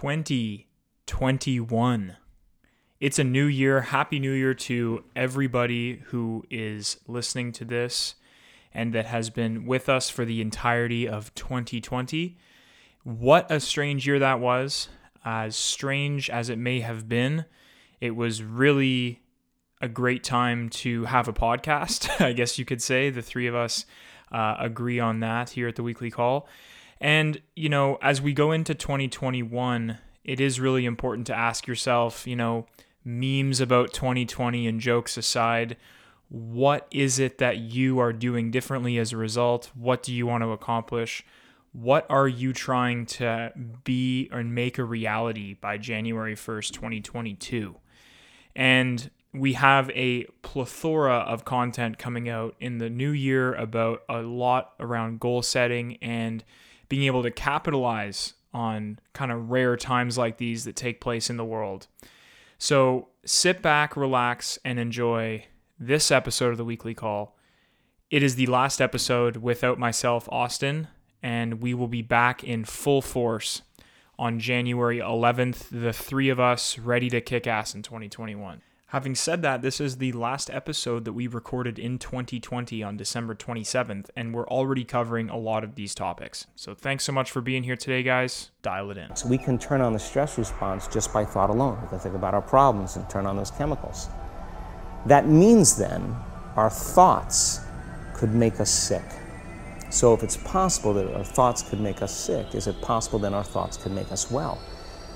2021. It's a new year. Happy New Year to everybody who is listening to this and that has been with us for the entirety of 2020. What a strange year that was. As strange as it may have been, it was really a great time to have a podcast, I guess you could say. The three of us uh, agree on that here at the weekly call. And, you know, as we go into 2021, it is really important to ask yourself, you know, memes about 2020 and jokes aside, what is it that you are doing differently as a result? What do you want to accomplish? What are you trying to be or make a reality by January 1st, 2022? And we have a plethora of content coming out in the new year about a lot around goal setting and being able to capitalize on kind of rare times like these that take place in the world. So sit back, relax, and enjoy this episode of the weekly call. It is the last episode without myself, Austin, and we will be back in full force on January 11th, the three of us ready to kick ass in 2021. Having said that, this is the last episode that we recorded in 2020 on December 27th, and we're already covering a lot of these topics. So thanks so much for being here today, guys. Dial it in. So we can turn on the stress response just by thought alone. We can think about our problems and turn on those chemicals. That means then our thoughts could make us sick. So if it's possible that our thoughts could make us sick, is it possible then our thoughts could make us well?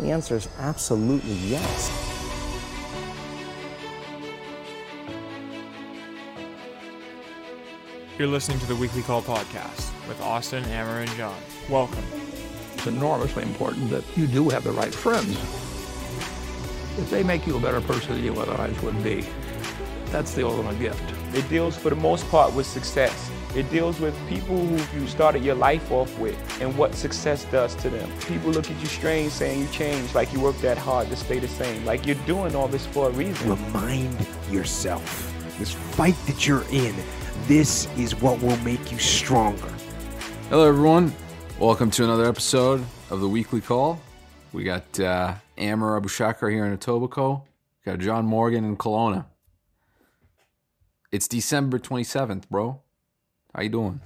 The answer is absolutely yes. You're listening to the Weekly Call podcast with Austin, Amer, and John. Welcome. It's enormously important that you do have the right friends. If they make you a better person than you otherwise would be, that's the ultimate gift. It deals for the most part with success. It deals with people who you started your life off with and what success does to them. People look at you strange saying you changed, like you worked that hard to stay the same, like you're doing all this for a reason. Remind yourself this fight that you're in this is what will make you stronger. Hello, everyone. Welcome to another episode of the Weekly Call. We got uh, Amer Aboushakar here in Etobicoke. Got John Morgan in Kelowna. It's December 27th, bro. How you doing?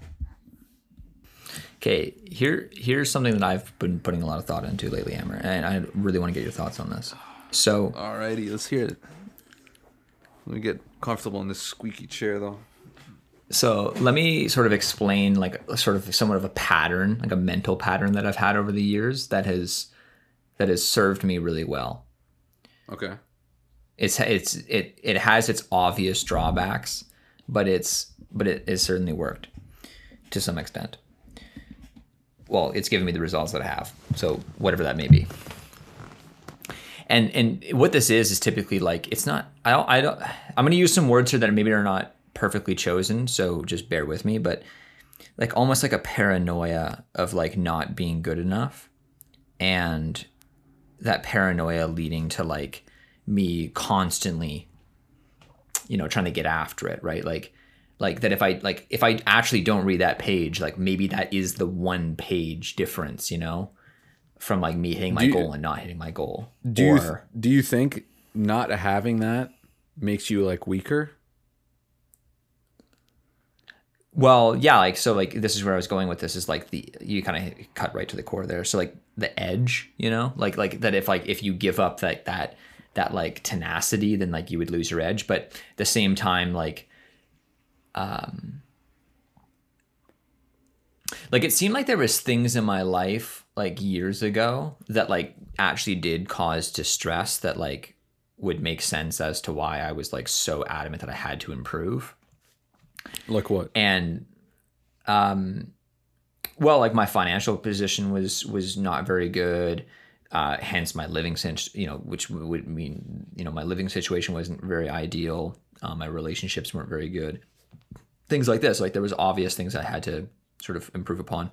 Okay, here here's something that I've been putting a lot of thought into lately, Amer, and I really want to get your thoughts on this. So, alrighty, let's hear it. Let me get comfortable in this squeaky chair, though. So let me sort of explain like sort of somewhat of a pattern, like a mental pattern that I've had over the years that has that has served me really well. Okay. It's it's it it has its obvious drawbacks, but it's but it has certainly worked to some extent. Well, it's given me the results that I have. So whatever that may be. And and what this is is typically like it's not I don't I don't I'm going to use some words here that maybe are not perfectly chosen, so just bear with me, but like almost like a paranoia of like not being good enough and that paranoia leading to like me constantly you know trying to get after it, right? Like like that if I like if I actually don't read that page, like maybe that is the one page difference, you know, from like me hitting my you, goal and not hitting my goal. Do or, you do you think not having that makes you like weaker? Well, yeah, like so like this is where I was going with this is like the you kind of cut right to the core there. So like the edge, you know? Like like that if like if you give up that that that like tenacity, then like you would lose your edge, but at the same time like um like it seemed like there was things in my life like years ago that like actually did cause distress that like would make sense as to why I was like so adamant that I had to improve like what? And um well, like my financial position was was not very good. Uh, hence my living sense, you know, which would mean, you know, my living situation wasn't very ideal. Um, my relationships weren't very good. Things like this, like there was obvious things I had to sort of improve upon.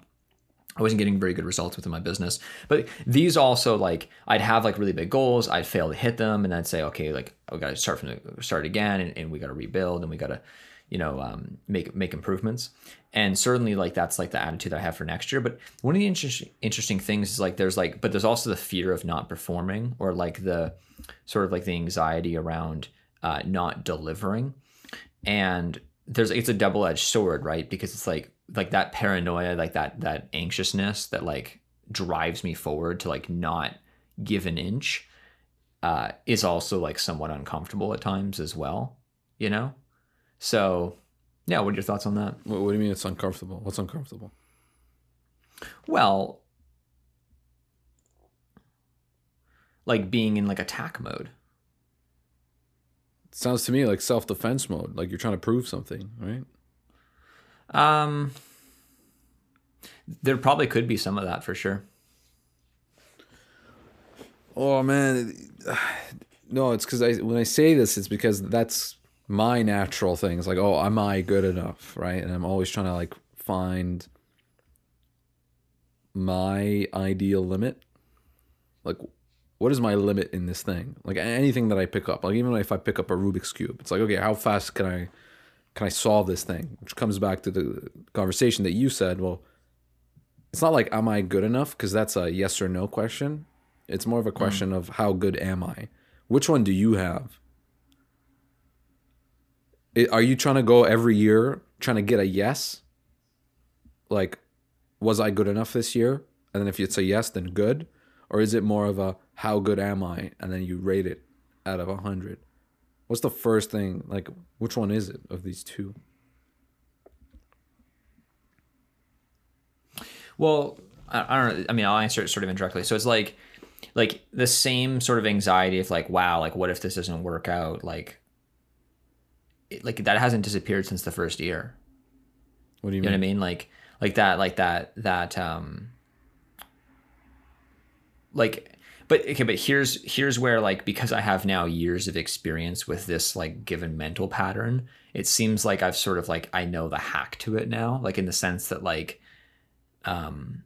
I wasn't getting very good results within my business. But these also like I'd have like really big goals, I'd fail to hit them, and I'd say, okay, like we gotta start from the start again and, and we gotta rebuild and we gotta you know um, make make improvements. And certainly like that's like the attitude that i have for next year. But one of the interesting interesting things is like there's like but there's also the fear of not performing or like the sort of like the anxiety around uh, not delivering. And there's it's a double-edged sword right? Because it's like like that paranoia like that that anxiousness that like drives me forward to like not give an inch uh, is also like somewhat uncomfortable at times as well you know so yeah what are your thoughts on that What, what do you mean it's uncomfortable? What's uncomfortable? well like being in like attack mode It sounds to me like self defense mode, like you're trying to prove something, right? um there probably could be some of that for sure Oh man, no, it's because I when I say this, it's because that's my natural thing. It's like, oh, am I good enough, right? And I'm always trying to like find my ideal limit. Like, what is my limit in this thing? Like anything that I pick up, like even if I pick up a Rubik's cube, it's like, okay, how fast can I can I solve this thing? Which comes back to the conversation that you said. Well, it's not like am I good enough because that's a yes or no question. It's more of a mm. question of how good am I? Which one do you have? Are you trying to go every year trying to get a yes? Like, was I good enough this year? And then if it's a yes, then good. Or is it more of a how good am I? And then you rate it out of a hundred. What's the first thing? Like, which one is it of these two? Well, I, I don't know. I mean, I'll answer it sort of indirectly. So it's like, like the same sort of anxiety of like, wow, like what if this doesn't work out? Like, like that hasn't disappeared since the first year. What do you You know what I mean? Like, like that, like that, that, um, like, but okay, but here's here's where like because I have now years of experience with this like given mental pattern, it seems like I've sort of like I know the hack to it now, like in the sense that like, um,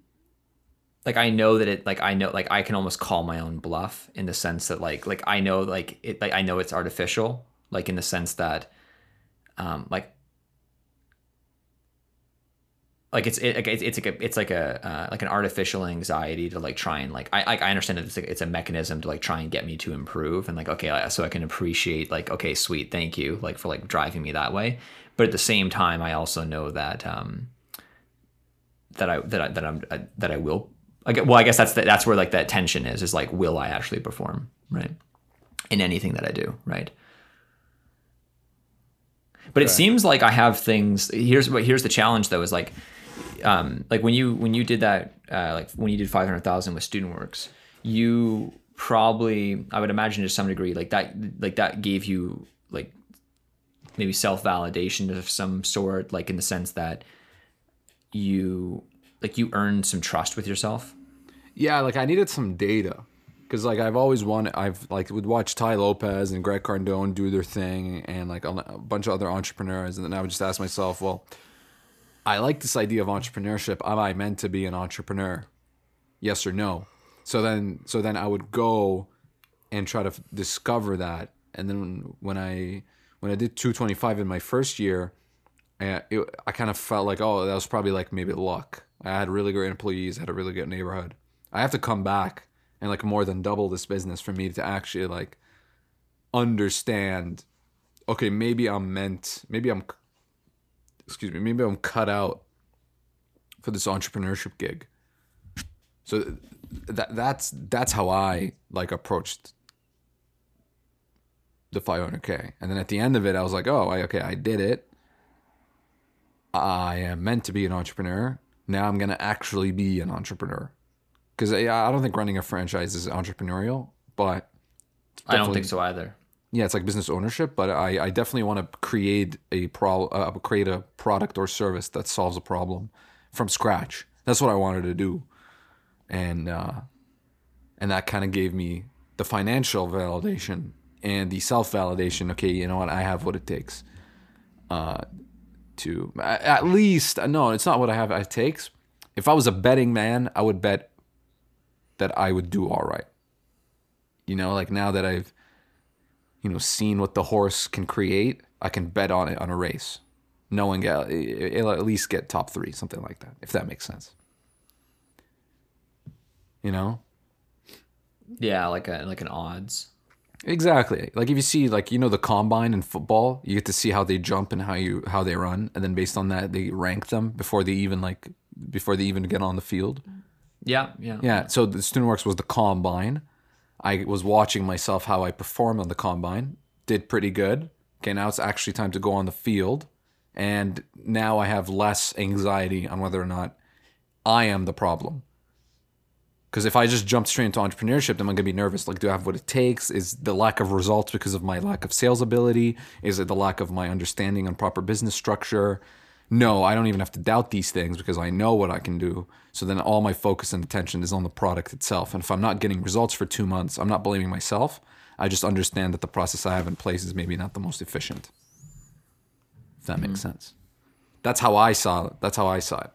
like I know that it like I know like I can almost call my own bluff in the sense that like like I know like it like I know it's artificial, like in the sense that, um, like like it's it, it's it's like a it's like a uh, like an artificial anxiety to like try and like I I I understand that it's like, it's a mechanism to like try and get me to improve and like okay so I can appreciate like okay sweet thank you like for like driving me that way. But at the same time I also know that um that I that I that I'm uh, that I will I get, well I guess that's the, that's where like that tension is is like will I actually perform right? In anything that I do right but it seems like I have things. Here's what. Here's the challenge, though. Is like, um, like when you when you did that, uh, like when you did five hundred thousand with student works, you probably, I would imagine, to some degree, like that, like that gave you like maybe self validation of some sort, like in the sense that you like you earned some trust with yourself. Yeah, like I needed some data because like I've always wanted. I've like would watch Tai Lopez and Greg Cardone do their thing, and like a bunch of other entrepreneurs, and then I would just ask myself, well, I like this idea of entrepreneurship. Am I meant to be an entrepreneur? Yes or no? So then, so then I would go and try to f- discover that, and then when I when I did 225 in my first year, and it, I kind of felt like, oh, that was probably like maybe luck. I had really great employees, had a really good neighborhood. I have to come back and like more than double this business for me to actually like understand. Okay, maybe I'm meant. Maybe I'm. Excuse me. Maybe I'm cut out for this entrepreneurship gig. So that that's that's how I like approached the 500k, and then at the end of it, I was like, oh, I, okay, I did it. I am meant to be an entrepreneur. Now I'm gonna actually be an entrepreneur. Because I, I don't think running a franchise is entrepreneurial, but I don't think so either. yeah, it's like business ownership. But I, I definitely want to create a pro, uh, create a product or service that solves a problem from scratch. That's what I wanted to do, and uh, and that kind of gave me the financial validation and the self validation. Okay, you know what? I have what it takes. Uh, to at at least no, it's not what I have. It takes. If I was a betting man, I would bet that I would do all right. You know, like now that I've, you know, seen what the horse can create, I can bet on it on a race. knowing uh, it'll at least get top three, something like that, if that makes sense. You know, Yeah, like a like an odds. exactly. Like if you see, like you know, the combine in football, you get to see how they jump and how you how they run, and then based on that, they rank them before they even like before they even get on the field. Yeah, yeah. Yeah. So the student works was the combine. I was watching myself how I performed on the combine. Did pretty good. Okay, now it's actually time to go on the field. And now I have less anxiety on whether or not I am the problem. Because if I just jump straight into entrepreneurship, then I'm going to be nervous. Like, do I have what it takes? Is the lack of results because of my lack of sales ability? Is it the lack of my understanding on proper business structure? No, I don't even have to doubt these things because I know what I can do. So then all my focus and attention is on the product itself. And if I'm not getting results for two months, I'm not blaming myself. I just understand that the process I have in place is maybe not the most efficient. If that makes sense. That's how I saw it. That's how I saw it.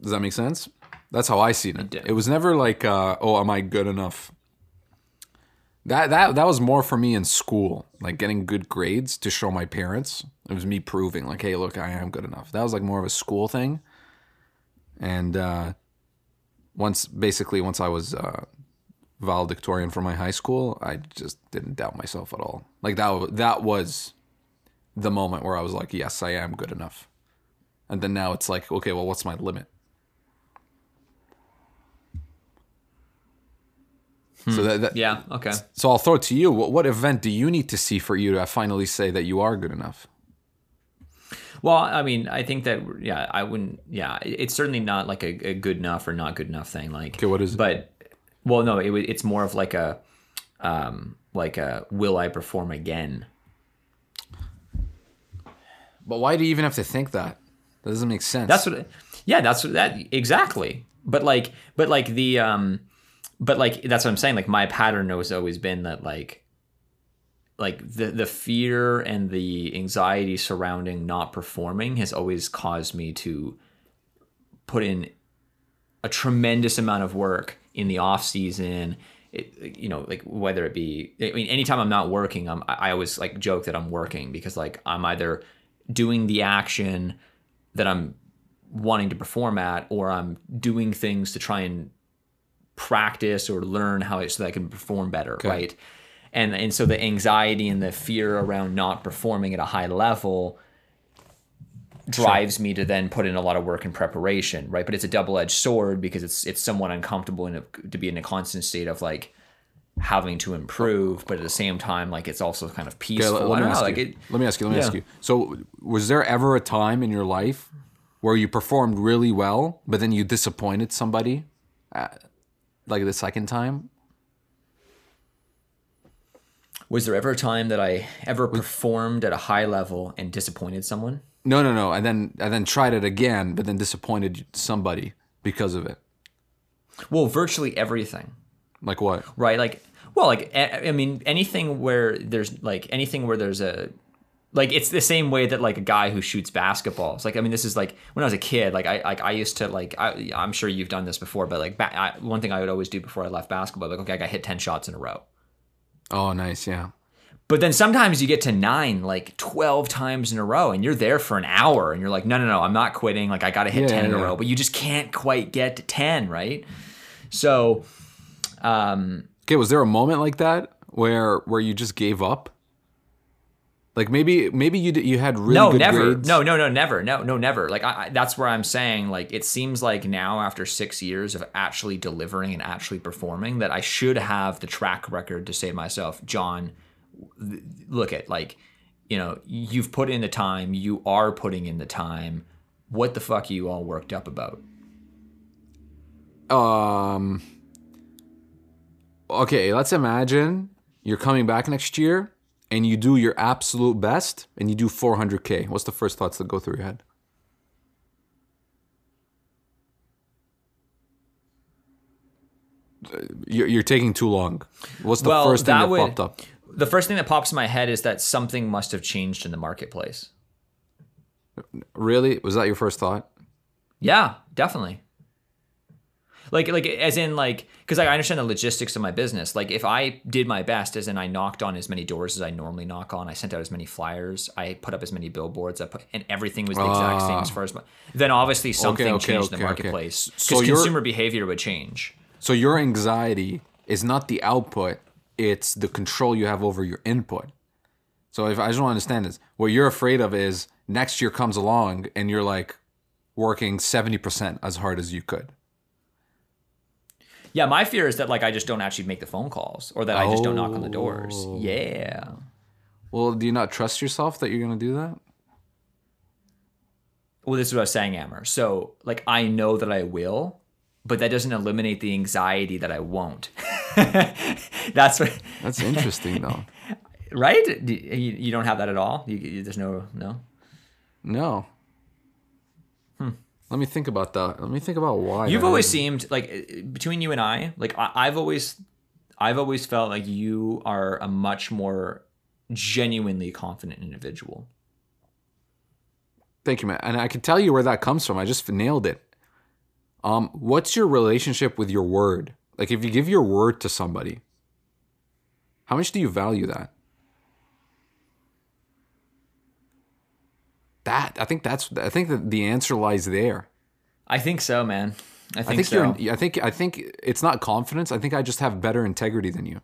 Does that make sense? That's how I seen it. did. It was never like, uh, oh, am I good enough? That that that was more for me in school, like getting good grades to show my parents. It was me proving, like, hey, look, I am good enough. That was like more of a school thing. And uh, once, basically, once I was uh, valedictorian for my high school, I just didn't doubt myself at all. Like that that was the moment where I was like, yes, I am good enough. And then now it's like, okay, well, what's my limit? So that, that Yeah, okay. so I'll throw it to you. What, what event do you need to see for you to finally say that you are good enough? Well, I mean, I think that yeah, I wouldn't. Yeah, it's certainly not like a, a good enough or not good enough thing. Like, Okay, what is it? But well, no, it, it's more of like a, um, like a will I perform again? But why do you even have to think that? That doesn't make sense. That's what. Yeah, that's what that exactly. But like, but like the um, but like that's what I'm saying. Like my pattern has always been that like, like the the fear and the anxiety surrounding not performing has always caused me to put in a tremendous amount of work in the off season. It, you know, like whether it be, I mean, anytime I'm not working, I'm, I I always like joke that I'm working because like I'm either doing the action that I'm wanting to perform at, or I'm doing things to try and practice or learn how it, so that I can perform better, right? And and so the anxiety and the fear around not performing at a high level drives me to then put in a lot of work and preparation, right? But it's a double-edged sword because it's it's somewhat uncomfortable in a, to be in a constant state of like having to improve, but at the same time, like it's also kind of Okay, peaceful. let, let me know, ask like you. it, let me ask you. Let me yeah. ask you. So, was there ever a time in your life where you performed really well, but then you disappointed somebody, uh, like the second time? Was there ever a time that I ever performed at a high level and disappointed someone? No, no, no. And then I then tried it again, but then disappointed somebody because of it. Well, virtually everything, Like what? right? Like, well, like I I mean, anything where there's like anything where there's a like it's the same way that like a guy who shoots basketballs. Like I mean, this is like when I was a kid. Like I like I used to like I, I'm sure you've done this before, but like ba- I, one thing I would always do before I left basketball, like okay, I got hit ten shots in a row. Oh, nice. Yeah. But then sometimes you get to nine, like 12 times in a row, and you're there for an hour, and you're like, no, no, no, I'm not quitting. Like, I got to hit Yeah, 10 in yeah. a row, but you just can't quite get to 10, right? So, um, Okay, was there a moment like that where where you just gave up? Like maybe maybe you you had really no, good never. grades. No, no, no, never. No, no, never. Like, I, I, that's where I'm saying, like, it seems like now, after six years of actually delivering and actually performing, that I should have the track record to say to myself, John, look at, like, you know, you've put in the time, you are putting in the time. What the fuck are you all worked up about? Um. Okay, let's imagine you're coming back next year and you do your absolute best and you do 400k. What's the first thoughts that go through your head? Uh, You're, you're taking too long. What's the Well, first thing that that, would- popped up? The first thing that pops in my head is that something must have changed in the marketplace. Really? Was that your first thought? Yeah, definitely. Like like as in like because I understand the logistics of my business. Like if I did my best, as in I knocked on as many doors as I normally knock on, I sent out as many flyers, I put up as many billboards, I put and everything was the exact same as far as my, then obviously something Ah. okay, changed in okay, the marketplace because you're- consumer behavior would change. So your anxiety is not the output; it's the control you have over your input. So if I just want to understand this, what you're afraid of is next year comes along and you're like working seventy percent as hard as you could. Yeah, my fear is that like I just don't actually make the phone calls or that I just don't knock on the doors. Oh. Yeah. Well, do you not trust yourself that you're gonna do that? Well, this is what I was saying, Amer. So, like, I know that I will, but that doesn't eliminate the anxiety that I won't. That's what, That's interesting, though. right? You, you don't have that at all. You, you, there's no no. No. Let me think about that. Let me think about why. You've always seemed like between you and I, like I, I've always, I've always felt like you are a much more genuinely confident individual. Thank you, man. And I can tell you where that comes from. I just nailed it. Um, what's your relationship with your word? Like, if you give your word to somebody, how much do you value that? That I think that's I think that the answer lies there. I think so, man. I think, I think so. you're. I think I think it's not confidence. I think I just have better integrity than you.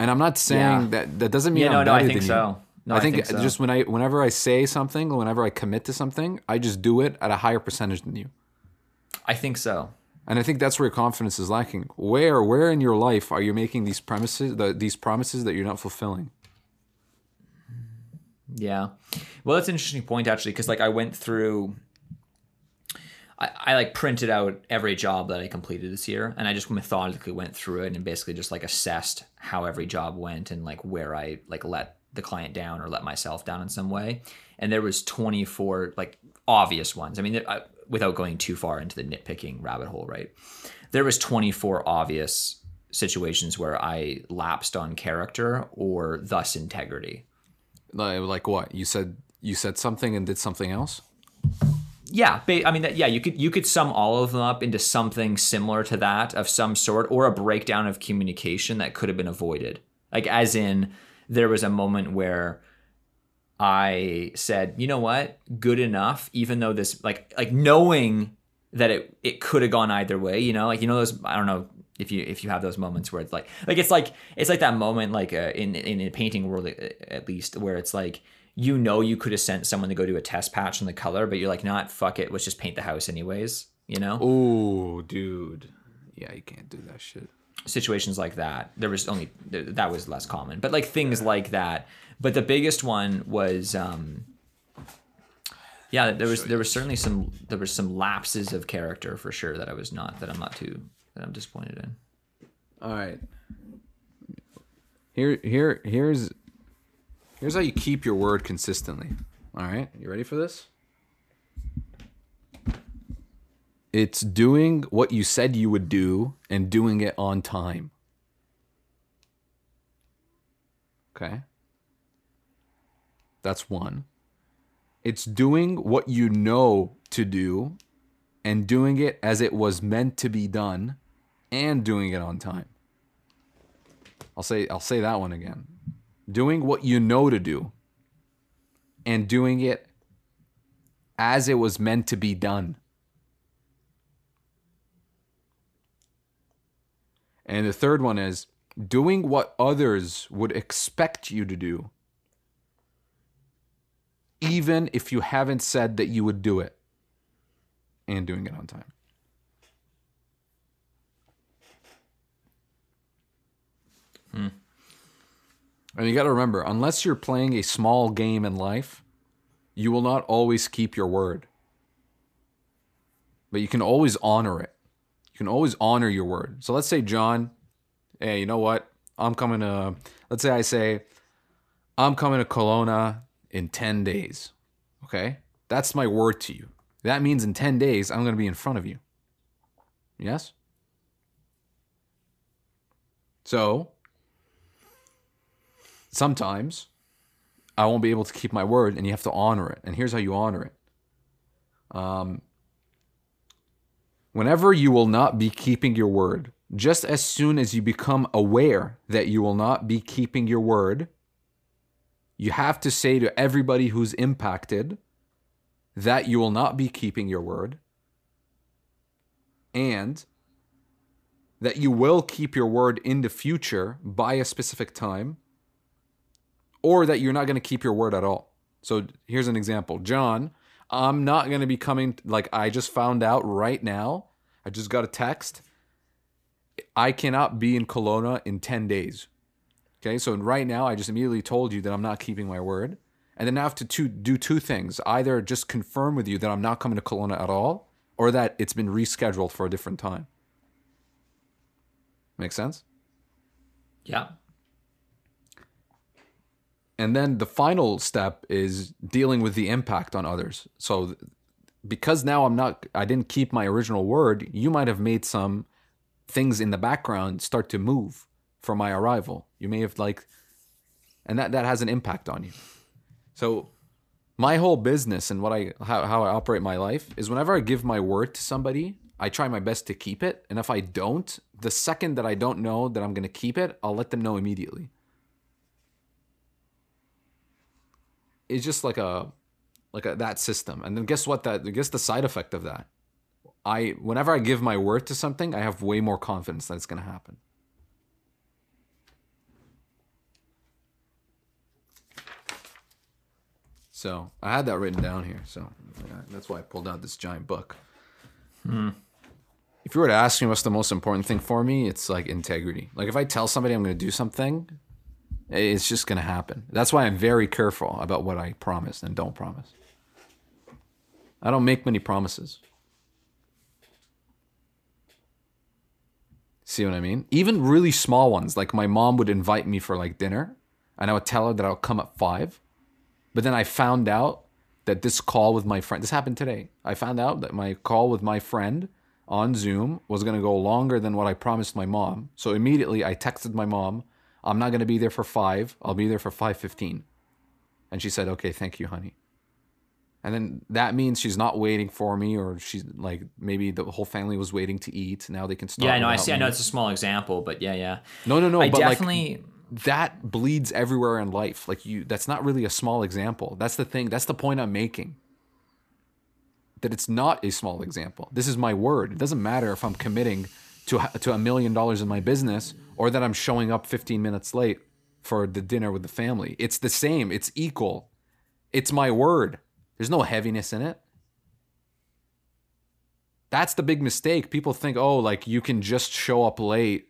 And I'm not saying Yeah. that that doesn't mean Yeah, no, I'm no, I better think than so. you. No, I I think, think so. just when I whenever I say something, whenever I commit to something, I just do it at a higher percentage than you. I think so. And I think that's where your confidence is lacking. Where where in your life are you making these premises the, these promises that you're not fulfilling? Yeah. Well, that's an interesting point actually, because like I went through, I, I like printed out every job that I completed this year, and I just methodically went through it and basically just like assessed how every job went and like where I like let the client down or let myself down in some way. And there was 24 like obvious ones. I mean, I, without going too far into the nitpicking rabbit hole, right? There was 24 obvious situations where I lapsed on character or thus integrity. Like, like what? You said you said something and did something else? Yeah, I mean, yeah, you could you could sum all of them up into something similar to that of some sort, or a breakdown of communication that could have been avoided. Like, as in, there was a moment where I said, you know what, good enough, even though this, like, like knowing that it it could have gone either way. You know, like you know those. I don't know if you if you have those moments where it's like like it's like it's like that moment like uh, in in a painting world at least where it's like you know you could have sent someone to go do a test patch on the color, but you're like, not fuck it, let's just paint the house anyways. You know, Oh, dude. Yeah, you can't do that shit. situations like that. There was only that was less common, but like things like that. But the biggest one was, um, yeah, there was there was certainly some there were some lapses of character for sure that I was not that I'm not too that I'm disappointed in. All right. Here, here, here's, here's how you keep your word consistently. All right, you ready for this? It's doing what you said you would do and doing it on time. Okay. That's one. It's doing what you know to do and doing it as it was meant to be done and doing it on time. I'll say I'll say that one again. Doing what you know to do and doing it as it was meant to be done. And the third one is doing what others would expect you to do even if you haven't said that you would do it and doing it on time. And you got to remember, unless you're playing a small game in life, you will not always keep your word. But you can always honor it. You can always honor your word. So let's say, John, hey, you know what? I'm coming to, let's say I say, I'm coming to Kelowna in 10 days. Okay? That's my word to you. That means in 10 days, I'm going to be in front of you. Yes? So, sometimes I won't be able to keep my word and you have to honor it. And here's how you honor it. Um, Whenever you will not be keeping your word, just as soon as you become aware that you will not be keeping your word, you have to say to everybody who's impacted that you will not be keeping your word and that you will keep your word in the future by a specific time or that you're not going to keep your word at all. So here's an example. John, I'm not going to be coming like I just found out right now. I just got a text. I cannot be in Kelowna in 10 days. Okay? So right now I just immediately told you that I'm not keeping my word. And then I have to two, do two things. Either just confirm with you that I'm not coming to Kelowna at all or that it's been rescheduled for a different time. Make sense? Yeah. And then the final step is dealing with the impact on others. So because now I'm not I didn't keep my original word, you might have made some things in the background start to move for my arrival. You may have like and that that has an impact on you. So my whole business and what I how, how I operate my life is whenever I give my word to somebody, I try my best to keep it. And if I don't, the second that I don't know that I'm gonna keep it, I'll let them know immediately. It's just like a like a, that system. And then guess what? That guess the side effect of that. I whenever I give my word to something, I have way more confidence that it's gonna happen. So I had that written down here. So yeah, that's why I pulled out this giant book. Hmm. If you were to ask me what's the most important thing for me, it's like integrity. Like if I tell somebody I'm going to do something, it's just going to happen. That's why I'm very careful about what I promise and don't promise. I don't make many promises. See what I mean? Even really small ones, like my mom would invite me for like dinner, and I would tell her that I'll come at five. But then I found out that this call with my friend, this happened today. I found out that my call with my friend on Zoom was to go longer than what I promised my mom. So immediately I texted my mom, I'm not going to be there for 5. I'll be there for 5:15. And she said, "Okay, thank you, honey." And then that means she's not waiting for me or she's like maybe the whole family was waiting to eat. Now they can start Yeah, I know. I see. I know it's a small example, but yeah, yeah. No, no, no. I but like, definitely. that bleeds everywhere in life. Like you, that's not really a small example. That's the thing. That's the point I'm making. That it's not a small example. This is my word. It doesn't matter if I'm committing to to a million dollars in my business or that I'm showing up 15 minutes late for the dinner with the family. It's the same. It's equal. It's my word. There's no heaviness in it. That's the big mistake. People think, oh, like you can just show up late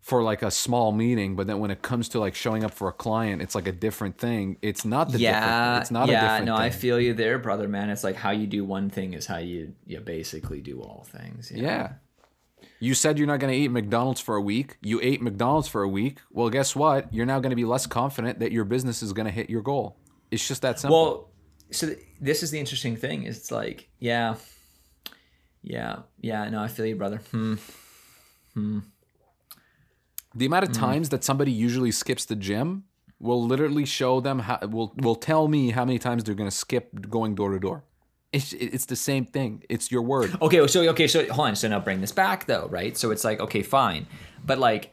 for like a small meeting, but then when it comes to like showing up for a client, it's like a different thing. It's not the yeah, different. It's not a yeah. No, thing. I feel you there, brother. Man, it's like how you do one thing is how you you basically do all things. know? yeah. You said you're not going to eat McDonald's for a week. You ate McDonald's for a week. Well, guess what? You're now going to be less confident that your business is going to hit your goal. It's just that simple. Well, so th- this is the interesting thing. It's like, yeah, yeah, yeah. No, I feel you, brother. Hmm. Hmm. the amount of times that somebody usually skips the gym will literally show them how will will tell me how many times they're going to skip going door to door. It's it's the same thing. It's your word. Okay, so okay, so hold on. So now bring this back though, right? So it's like, okay, fine, but like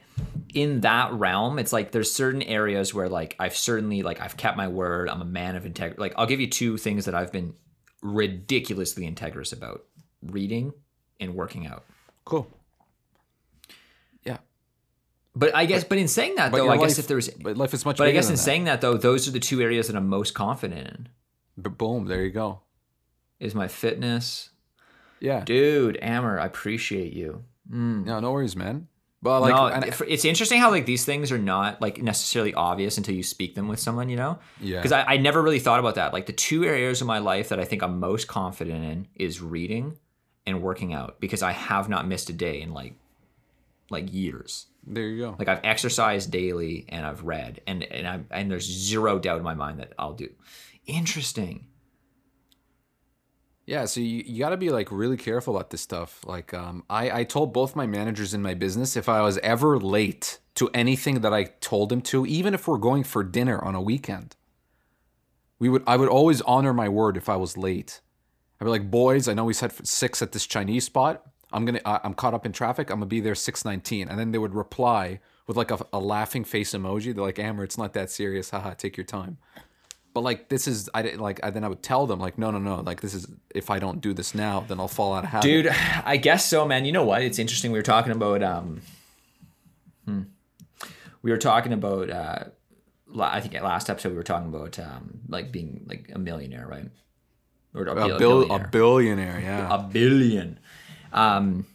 in that realm, it's like there's certain areas where like I've certainly like I've kept my word. I'm a man of integrity. Like I'll give you two things that I've been ridiculously integrous about: reading and working out. Cool. Yeah. But I guess, but in saying that though, your I guess if there's, but life is much But I guess in that. saying that though, those are the two areas that I'm most confident in. But boom, there you go. Is my fitness, Yeah. dude, Amer. I appreciate you. Mm. No, no worries, man. But like, no, and- if- it's interesting how like these things are not like necessarily obvious until you speak them with someone, you know? Yeah. Because I, I never really thought about that. Like the two areas of my life that I think I'm most confident in is reading and working out because I have not missed a day in like like years. there you go. Like I've exercised daily and I've read and and I and there's zero doubt in my mind that I'll do. Interesting. Yeah, so you, you got to be like really careful about this stuff. Like, um, I, I told both my managers in my business if I was ever late to anything that I told them to, even if we're going for dinner on a weekend, we would I would always honor my word if I was late. I'd be like, boys, I know we said six at this Chinese spot. I'm gonna I, I'm caught up in traffic. I'm gonna be there 6:19, and then they would reply with like a, a laughing face emoji. They're like, Amer, it's not that serious. Haha, take your time. But like this is I like I then I would tell them like no no no like this is if I don't do this now then I'll fall out of habit. Dude, I guess so, man. You know what? It's interesting. We were talking about um hmm. we were talking about uh I think at last episode we were talking about um like being like a millionaire, right? Or a, a, bil- bill, billionaire. a billionaire, yeah. a billion. Um,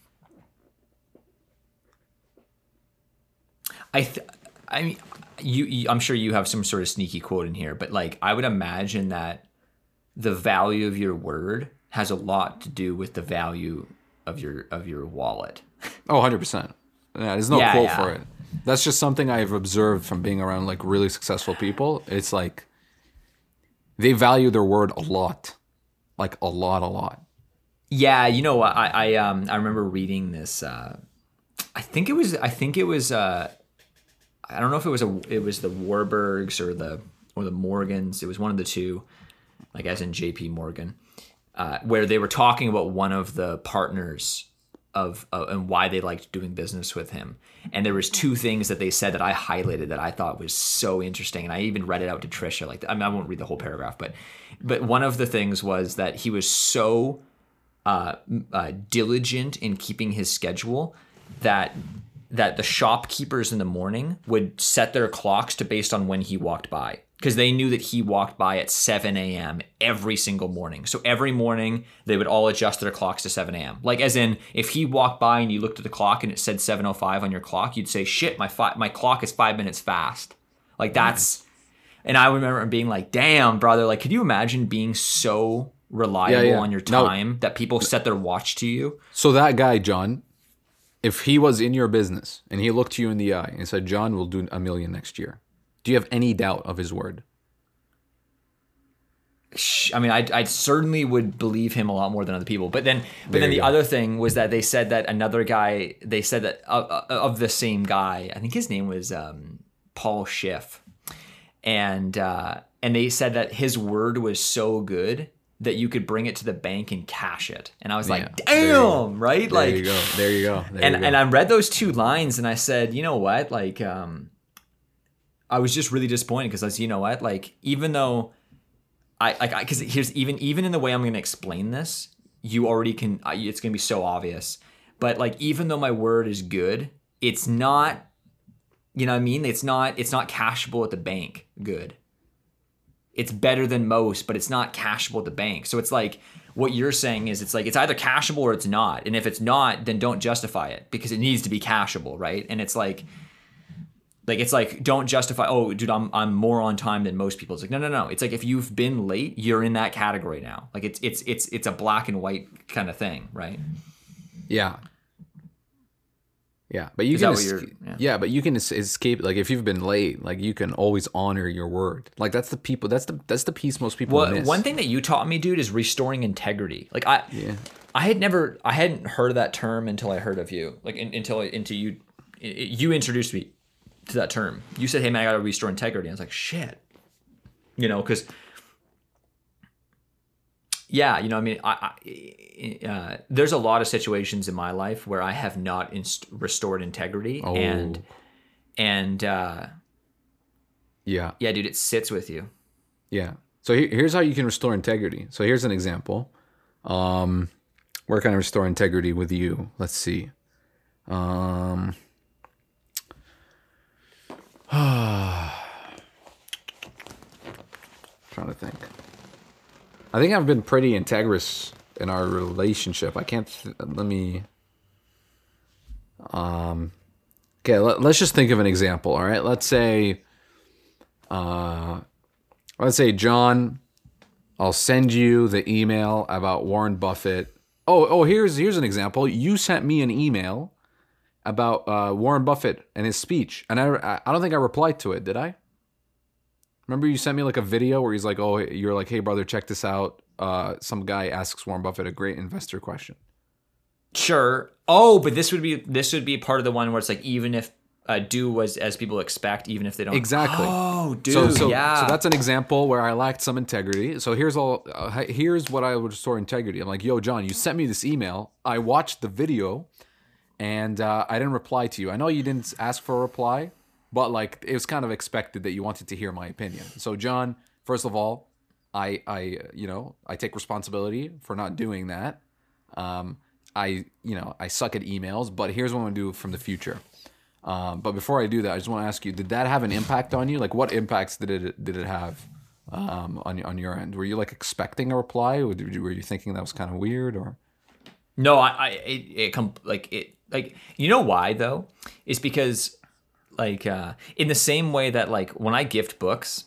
I, th- I mean, you, you, I'm sure you have some sort of sneaky quote in here, but like, I would imagine that the value of your word has a lot to do with the value of your of your wallet. Oh, 100%. Yeah, there's no Yeah, quote yeah. for it. That's just something I've observed from being around like really successful people. It's like they value their word a lot. Like a lot, a lot. Yeah, you know what? I, I um I remember reading this. Uh, I think it was. I think it was. Uh, I don't know if it was a. It was the Warburgs or the or the Morgans. It was one of the two, like as in J.P. Morgan, uh, where they were talking about one of the partners of uh, and why they liked doing business with him. And there was two things that they said that I highlighted that I thought was so interesting, and I even read it out to Trisha. Like I mean, I won't read the whole paragraph, but but one of the things was that he was so uh, uh, diligent in keeping his schedule that that the shopkeepers in the morning would set their clocks to based on when he walked by because they knew that he walked by at 7 a.m. every single morning. So every morning they would all adjust their clocks to 7 a.m. Like as in, if he walked by and you looked at the clock and it said 7:05 on your clock, you'd say, "Shit, my fi- my clock is five minutes fast." Like that's, and I remember being like, "Damn, brother! Like, could you imagine being so reliable yeah. on your No. time that people set their watch to you?" So that guy, John, if he was in your business and he looked you in the eye and said, John will do a million next year, do you have any doubt of his word? I mean, I, I certainly would believe him a lot more than other people. But then, but There then the go. other thing was that they said that another guy, they said that uh, uh, of the same guy, I think his name was um, Paul Schiff, and uh, and they said that his word was so good that you could bring it to the bank and cash it. And I was Yeah, like, there damn, right? There like, you go. There you go. There and you go. and I read those two lines and I said, you know what, like, um, I was just really disappointed because I was, you know what, like, even though I like, because here's even even in the way I'm going to explain this, you already can. I- It's going to be so obvious, but like, even though my word is good, it's not. You know what I mean? It's not. It's not cashable at the bank. Good. It's better than most, but it's not cashable at the bank. So it's like what you're saying is it's like it's either cashable or it's not. And if it's not, then don't justify it because it needs to be cashable, right? And it's like like it's like don't justify oh dude I'm I'm more on time than most people. It's like no no no. It's like if you've been late, you're in that category now. Like it's it's it's it's a black and white kind of thing, right? Yeah. Yeah, but you Is can es- yeah. yeah. but you can es- escape like if you've been late, like you can always honor your word. Like that's the people that's the that's the piece most people Well, miss. one thing that you taught me, dude, is restoring integrity. Like I, Yeah. I had never, I hadn't heard of that term until I heard of you. Like in, until until you, you introduced me to that term. You said, "Hey man, I got to restore integrity." I was like, "Shit," you know, because yeah, you know, I mean, I, I uh, there's a lot of situations in my life where I have not inst- restored integrity, Oh. and and uh, Yeah. yeah, dude, it sits with you. Yeah. So here, here's how you can restore integrity. So here's an example. Um, where can I restore integrity with you? Let's see. Um, trying to think. I think I've been pretty integrous in our relationship. I can't. Th- let me. Um. Okay. Let, let's just think of an example. All right. Let's say. Uh, let's say John, I'll send you the email about Warren Buffett. Oh, oh, here's here's an example. You sent me an email about uh, Warren Buffett and his speech, and I I don't think I replied to it. Did I? Remember you sent me like a video where he's like, "Oh, you're like, hey brother, check this out." Uh, some guy asks Warren Buffett a great investor question. Sure. Oh, but this would be this would be part of the one where it's like even if uh, do was as people expect, even if they don't. Exactly. Oh, dude, so, so, yeah. so that's an example where I lacked some integrity. So here's all. Uh, here's what I would restore integrity. I'm like, yo, John, you sent me this email. I watched the video, and uh, I didn't reply to you. I know you didn't ask for a reply, but like it was kind of expected that you wanted to hear my opinion. So John, first of all, I I you know I take responsibility for not doing that. Um, I you know I suck at emails, but here's what I'm gonna do from the future. Um, but before I do that, I just want to ask you: Did that have an impact on you? Like, what impacts did it did it have um, on on your end? Were you like expecting a reply? Or were you thinking that was kind of weird? Or No, I, I it, it com- like it like you know why though? It's because like uh in the same way that like when I gift books,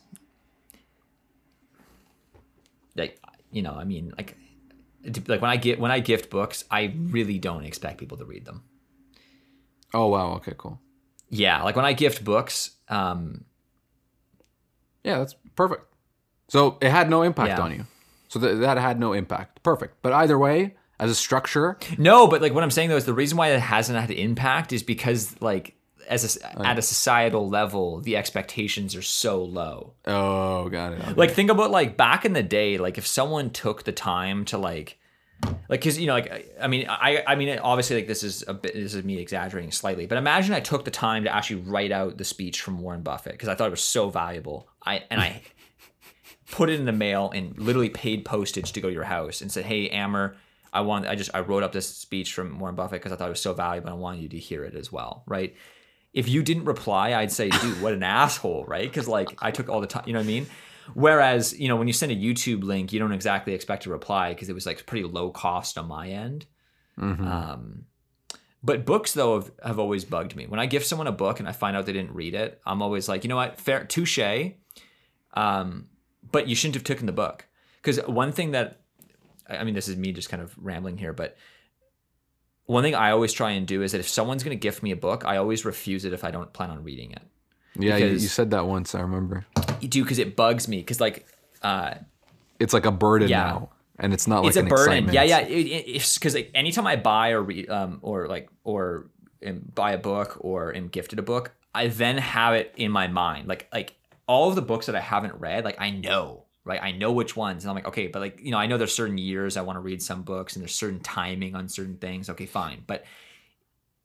like you know, I mean like like when I get when I gift books, I really don't expect people to read them. oh wow, okay, cool. Yeah, like when I gift books, um Yeah, that's perfect. So it had no impact Yeah. on you. So that that had no impact. Perfect. But either way, as a structure, No, but like what I'm saying though is the reason why it hasn't had impact is because like as a, at a societal level, the expectations are so low. oh, got it. okay. Like think about like back in the day, like if someone took the time to like like because you know like I- mean I I mean obviously like this is a bit this is me exaggerating slightly, but imagine I took the time to actually write out the speech from Warren Buffett because I thought it was so valuable. I and I put it in the mail and literally paid postage to go to your house and said, "Hey, Amer, I want I just I wrote up this speech from Warren Buffett because I thought it was so valuable and I wanted you to hear it as well." Right? If you didn't reply, I'd say, "Dude, what an asshole!" Right? Because like I took all the time. You know what I mean? Whereas you know when you send a YouTube link, you don't exactly expect a reply because it was like pretty low cost on my end. Um, but books though have, have always bugged me. When I give someone a book and I find out they didn't read it, I'm always like, you know what, fair, touche. Um, but you shouldn't have taken the book because one thing that I mean, this is me just kind of rambling here, but one thing I always try and do is that if someone's going to gift me a book, I always refuse it if I don't plan on reading it. yeah, you, you said that once. I remember. You do because it bugs me because like uh, It's like a burden Yeah. now, and it's not like it's a burden. excitement. Yeah, yeah. It, it, it's because like anytime I buy or read, um, or like, or am, buy a book or am gifted a book, I then have it in my mind. Like, like all of the books that I haven't read, like I know, right? I know which ones, and I'm like, okay, but like, you know, I know there's certain years I want to read some books, and there's certain timing on certain things. Okay, fine, but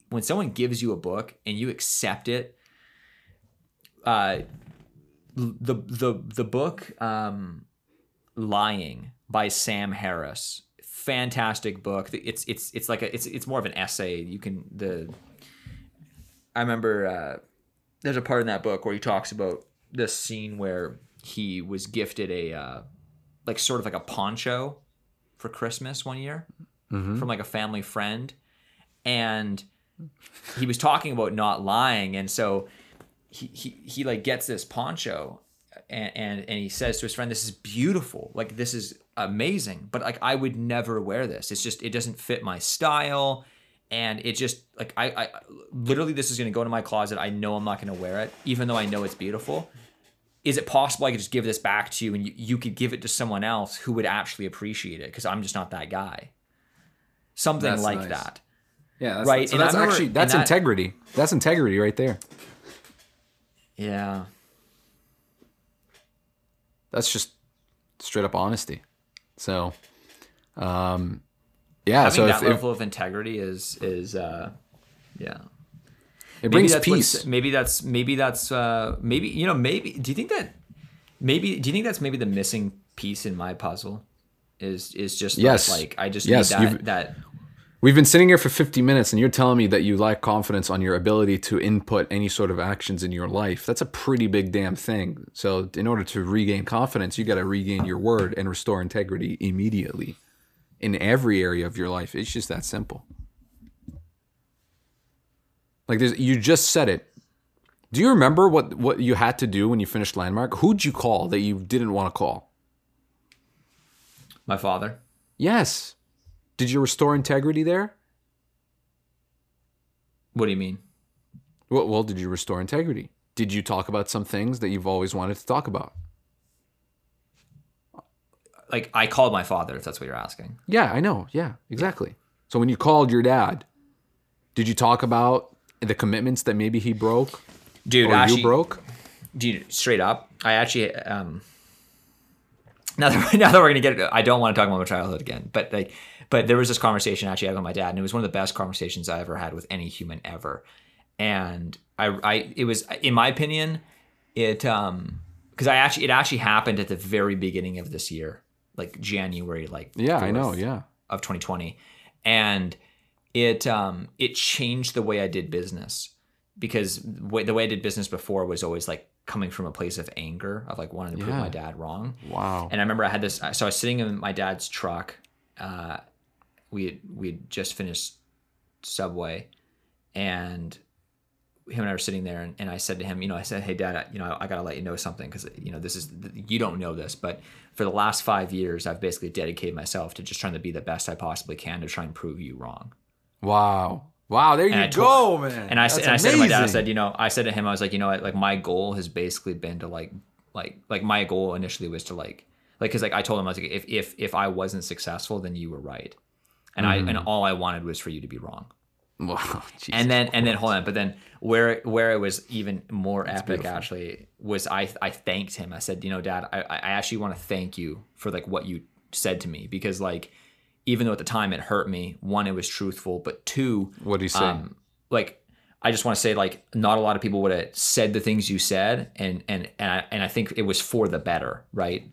when someone gives you a book and you accept it, uh, the the the book, um, lying by sam harris fantastic book it's it's it's like a it's it's more of an essay you can the i remember uh there's a part in that book where he talks about this scene where he was gifted a uh like sort of like a poncho for christmas one year from like a family friend. And he was talking about not lying. And so he he, he like gets this poncho and, and and he says to his friend this is beautiful. Like this is amazing but like i would never wear this. It's just it doesn't fit my style. And it just like i i literally this is to go into my closet. I know i'm not to wear it even though i know it's beautiful is it possible i could just give this back to you and you, you could give it to someone else who would actually appreciate it because i'm just not that guy something That's like nice. that yeah, that's, Right, So that's actually that's and that- integrity. That's integrity right there. yeah That's just straight up honesty. So, um, yeah. having so that if, if level of integrity is is uh yeah it brings that's peace, Maybe that's maybe that's uh maybe you know maybe do you think that maybe do you think that's maybe the missing piece in my puzzle is is just Yes. like I just Yes, need that that We've been sitting here for 50 minutes and you're telling me that you lack confidence on your ability to input any sort of actions in your life. That's a pretty big damn thing. So, in order to regain confidence, you got to regain your word and restore integrity immediately in every area of your life. It's just that simple. Like there's you just said it. Do you remember what what you had to do when you finished landmark? Who'd you call that you didn't want to call? my father Yes. Did you restore integrity there? what do you mean Well, well, did you restore integrity? Did you talk about some things that you've always wanted to talk about? like I called my father if that's what you're asking Yeah, I know. Yeah, exactly. So when you called your dad, did you talk about the commitments that maybe he broke dude. or actually, you broke? dude, straight up, I actually um. Now that, now that we're gonna get, it, I don't want to talk about my childhood again, but like, but there was this conversation actually I had with my dad, and it was one of the best conversations I ever had with any human ever. And I, I, it was, in my opinion, it, um, because I actually, it actually happened at the very beginning of this year, like January, like Yeah, I know. Yeah. of 2020 and it um it changed the way I did business because the way I did business before was always like coming from a place of anger of like wanting to prove my dad wrong Wow. and I remember I had this so I was sitting in my dad's truck uh we had, we had just finished subway and him and I were sitting there, and, and I said to him, you know, I said, "Hey, Dad, I, you know, I, I got to let you know something because you know this is you don't know this, but for the last five years, I've basically dedicated myself to just trying to be the best I possibly can to try and prove you wrong." Wow. Wow. There you And go, told- man. And I, That's said, and I said to my dad, I said, you know, I said to him, I was like, you know what, like my goal has basically been to like, like, like my goal initially was to like, like, cause like I told him, I was like, if if if I wasn't successful, then you were right, and I and mm. all I wanted was for you to be wrong. Wow. Jesus and then and then hold on but then where where it was even more epic beautiful. actually was i i thanked him i said you know dad i i actually want to thank you for like what you said to me because like even though at the time it hurt me one it was truthful but two What do you say? um, like I just want to say like not a lot of people would have said the things you said and and and I, and I think it was for the better right?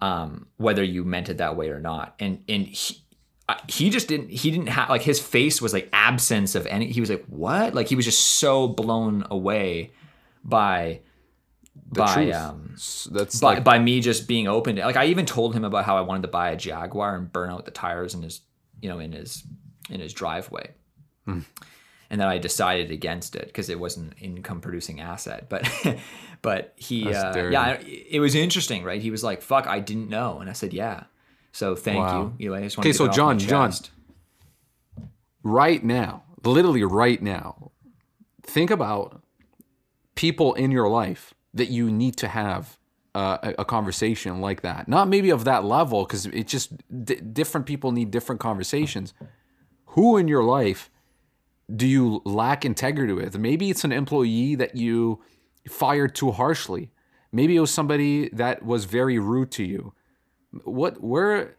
Um whether you meant it that way or not. And and he, I- he just didn't he didn't have like his face was like absence of any he was like what? Like he was just so blown away by the by truth. um That's by, like, by me just being open to like I even told him about how I wanted to buy a Jaguar and burn out the tires in his you know in his in his driveway. Hmm. And then I decided against it because it wasn't an income producing asset. But but he uh, yeah, it was interesting, right? He was like, "Fuck, I didn't know." And I said, "Yeah." So thank Wow. you. You know, I just want Okay, so John, John, right now, literally right now, think about people in your life that you need to have uh, a, conversation like that. Not maybe of that level, because it just d- different people need different conversations. Who in your life do you lack integrity with? Maybe it's an employee that you fired too harshly. Maybe it was somebody that was very rude to you. What where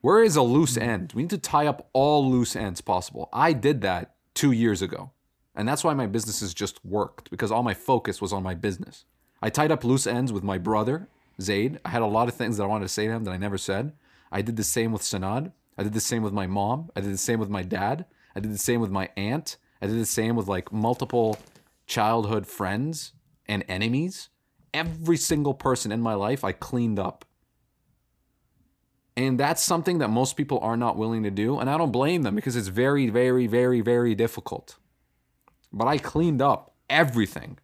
where is a loose end? We need to tie up all loose ends possible. I did that two years ago. And that's why my businesses just worked because all my focus was on my business. I tied up loose ends with my brother, Zaid. I had a lot of things that I wanted to say to him that I never said. I did the same with Sanad. I did the same with my mom. I did the same with my dad. I did the same with my aunt. I did the same with like multiple childhood friends and enemies. Every single person in my life, I cleaned up. And that's something that most people are not willing to do. And I don't blame them because it's very, very, very, very difficult. But I cleaned up everything.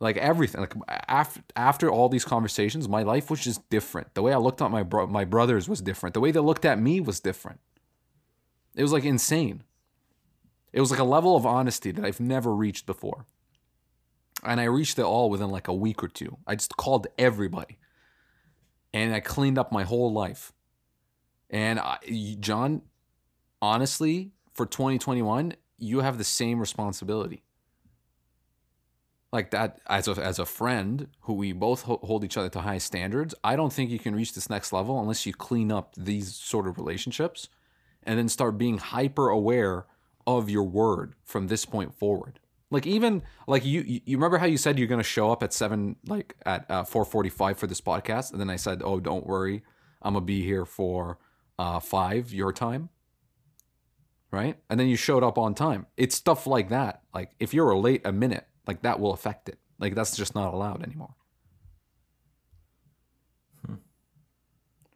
Like everything. Like after, after all these conversations, my life was just different. The way I looked at my bro- my brothers was different. The way they looked at me was different. It was like insane. It was like a level of honesty that I've never reached before. And I reached it all within like a week or two. I just called everybody. And I cleaned up my whole life. And I, John, honestly, for 2021, you have the same responsibility. Like that, as a, as a friend who we both ho- hold each other to high standards, I don't think you can reach this next level unless you clean up these sort of relationships and then start being hyper aware of your word from this point forward. Like even like you you remember how you said you're gonna show up at seven like at uh, four forty five for this podcast, and then I said, oh don't worry, I'm gonna be here for uh, five your time, right? And then you showed up on time. It's stuff like that. Like if you're late a minute, like that will affect it. Like that's just not allowed anymore.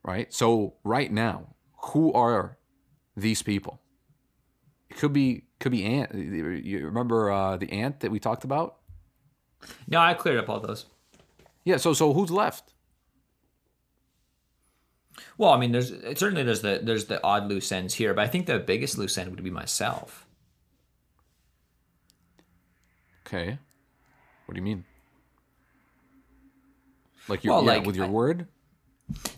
Right. So right now, who are these people? It could be could be ant. You remember uh, the ant that we talked about? No, I cleared up all those. Yeah. So so who's left? Well, I mean, there's certainly there's the there's the odd loose ends here, but I think the biggest loose end would be myself. Okay. What do you mean? Like your Well, yeah, like, with your I- word?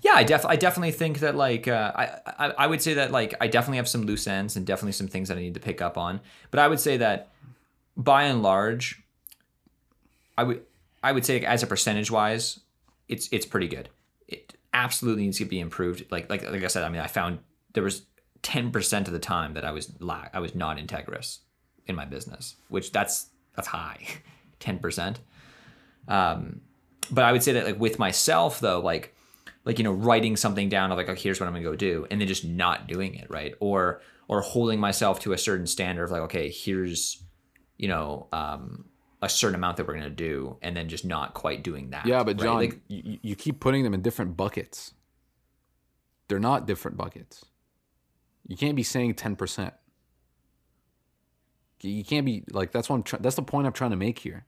Yeah, I def I definitely think that like uh, I, I I would say that like I definitely have some loose ends and definitely some things that I need to pick up on. But I would say that by and large, I would I would say as a percentage wise, it's it's pretty good. It absolutely needs to be improved. Like like like I said, I mean, I found there was ten percent of the time that I was lack I was not integrous in my business, which that's that's high, ten percent. Um, but I would say that like with myself though, like like you know writing something down of like okay here's what i'm gonna go do and then just not doing it right or or holding myself to a certain standard of like okay here's you know um a certain amount that we're gonna do and then just not quite doing that Yeah, but right? John, like you, you keep putting them in different buckets. They're not different buckets. You can't be saying ten percent. You can't be like that's what I'm. Try- that's the point I'm trying to make here.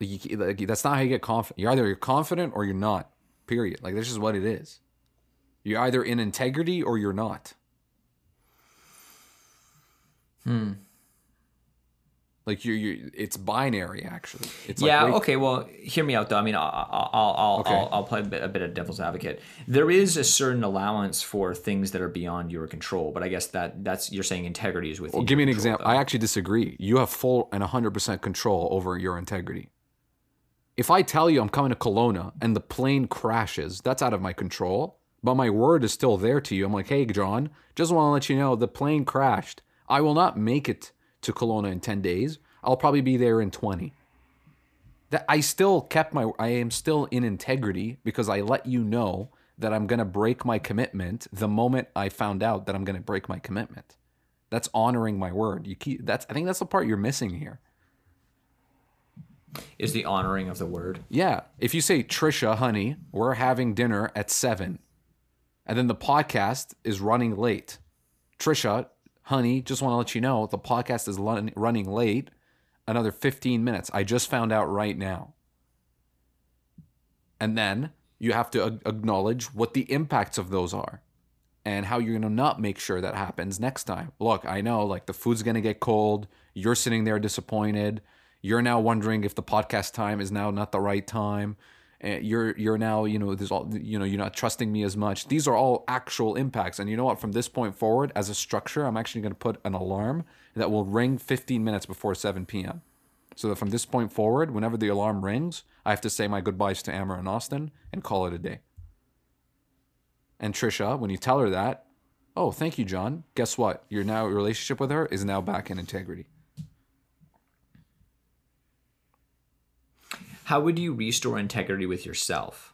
Like, you, like, that's not how you get confident. You're either you're confident or you're not. Period. Like this is what it is. You're either in integrity or you're not. hmm. Like you're, you it's binary actually. It's yeah. like, okay. Well, hear me out though. I mean, I'll I'll I'll, Okay. I'll, I'll play a bit, a bit of devil's advocate. There is a certain allowance for things that are beyond your control, but I guess that that's you're saying integrity is within. Well, give me an example. though. I actually disagree. You have full and 100% control over your integrity. If I tell you I'm coming to Kelowna and the plane crashes, that's out of my control. But my word is still there to you. I'm like, hey, John, just want to let you know the plane crashed. I will not make it to Kelowna in 10 days. I'll probably be there in 20. That I still kept my I am still in integrity because I let you know that I'm going to break my commitment the moment I found out that I'm going to break my commitment. That's honoring my word. You keep that's I think that's the part you're missing here. is the honoring of the word. Yeah. If you say, Trisha, honey, we're having dinner at seven, and then the podcast is running late. Trisha, honey, just want to let you know the podcast is lun- running late another 15 minutes. I just found out right now. And then you have to a- acknowledge what the impacts of those are and how you're going to not make sure that happens next time. Look, I know like the food's going to get cold. You're sitting there disappointed. You're now wondering if the podcast time is now not the right time. And you're you're now you know there's all you know you're not trusting me as much. These are all actual impacts. And you know what? From this point forward, as a structure, I'm actually going to put an alarm that will ring 15 minutes before 7 p.m. So that from this point forward, whenever the alarm rings, I have to say my goodbyes to Amer and Austin and call it a day. And Trisha, when you tell her that, oh, thank you, John. Guess what? Your now relationship with her is now back in integrity. How would you restore integrity with yourself?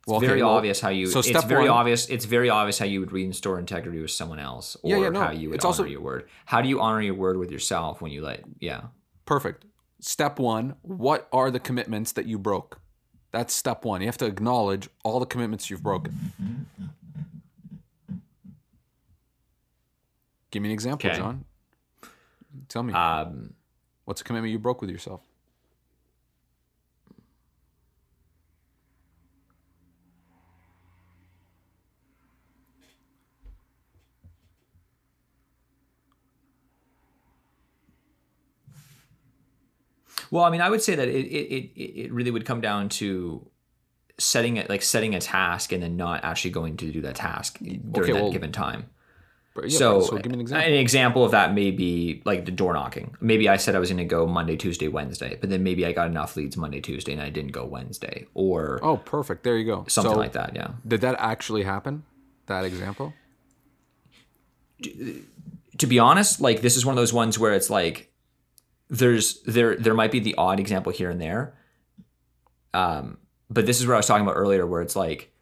It's Well, okay, very well, obvious how you. so it's very one- obvious. It's very obvious how you would restore integrity with someone else, or Yeah, yeah, no, how you would it's honor also- your word. How do you honor your word with yourself when you let? Yeah. Perfect. Step one What are the commitments that you broke? That's step one. You have to acknowledge all the commitments you've broken. Give me an example, Okay. John. Tell me. Um, What's a commitment you broke with yourself? Well, I mean, I would say that it it, it, it really would come down to setting it like setting a task and then not actually going to do that task during Okay, that well, given time. Yeah, so, so give me an uh, example. An example of that may be like the door knocking. Maybe I said I was going to go Monday, Tuesday, Wednesday, but then maybe I got enough leads Monday, Tuesday, and I didn't go Wednesday, or Oh, perfect. There you go. something So, like that. Yeah. Did that actually happen? That example? to be honest, like this is one of those ones where it's like there's there there might be the odd example here and there. Um, but this is what I was talking about earlier, where it's like,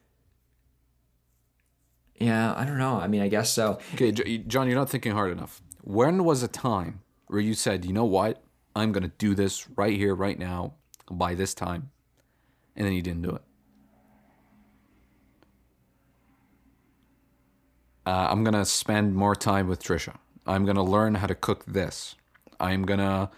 yeah, I don't know. I mean, I guess so. Okay, John, you're not thinking hard enough. When was a time where you said, you know what? I'm to do this right here, right now, by this time, and then you didn't do it? Uh, I'm to spend more time with Trisha. I'm to learn how to cook this. I'm to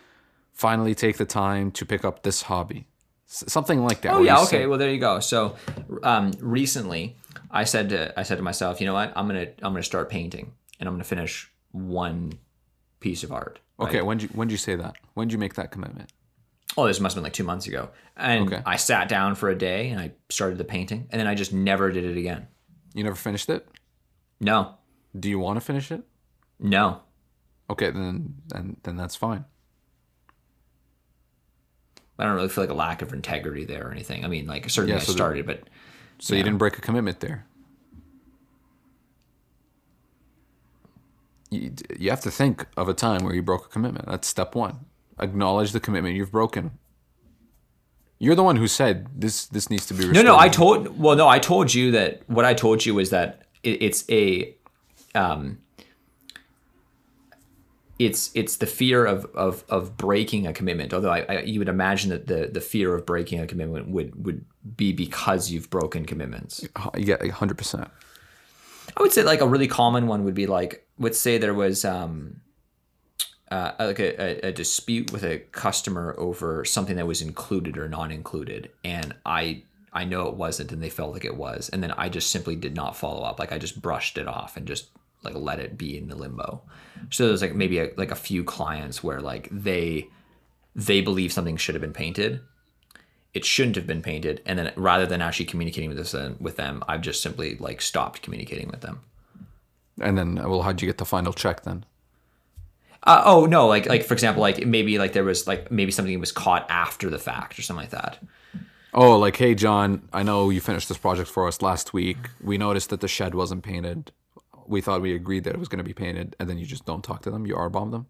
finally take the time to pick up this hobby. S- something like that. Oh yeah, okay. say- well, there you go. So, um, recently, I said to I said to myself, you know what? I'm gonna I'm gonna start painting, and I'm gonna finish one piece of art. right? okay, when did you, when did you say that? When did you make that commitment? Oh, this must have been like two months ago. And Okay. I sat down for a day and I started the painting, and then I just never did it again. You never finished it? No, Do you want to finish it? no. Okay, then then then that's fine. I don't really feel like a lack of integrity there or anything. I mean, like certainly Yeah, I so the- started, but So you didn't break a commitment there. You, you have to think of a time where you broke a commitment. That's step one. Acknowledge the commitment you've broken. You're the one who said this. This needs to be. no, Restored. no. I told. Well, no, I told you that. What I told you was that it, it's a, um, it's it's the fear of of of breaking a commitment. Although I, I you would imagine that the the fear of breaking a commitment would would be because you've broken commitments. Yeah, hundred percent. I would say like a really common one would be like, let's say there was um, uh, like a, a, a dispute with a customer over something that was included or not included, and I I know it wasn't, and they felt like it was, and then I just simply did not follow up. Like I just brushed it off and just like let it be in the limbo. So there's like maybe a, like a few clients where like they they believe something should have been painted. It shouldn't have been painted, and then rather than actually communicating with this with them, I've just simply like stopped communicating with them. And then, well, how'd you get the final check then? Uh, oh no, like like for example, like maybe like there was like maybe something was caught after the fact or something like that. Oh, like, hey, John, I know you finished this project for us last week. We noticed that the shed wasn't painted. We thought we agreed that it was going to be painted, and then you just don't talk to them. You R bomb them.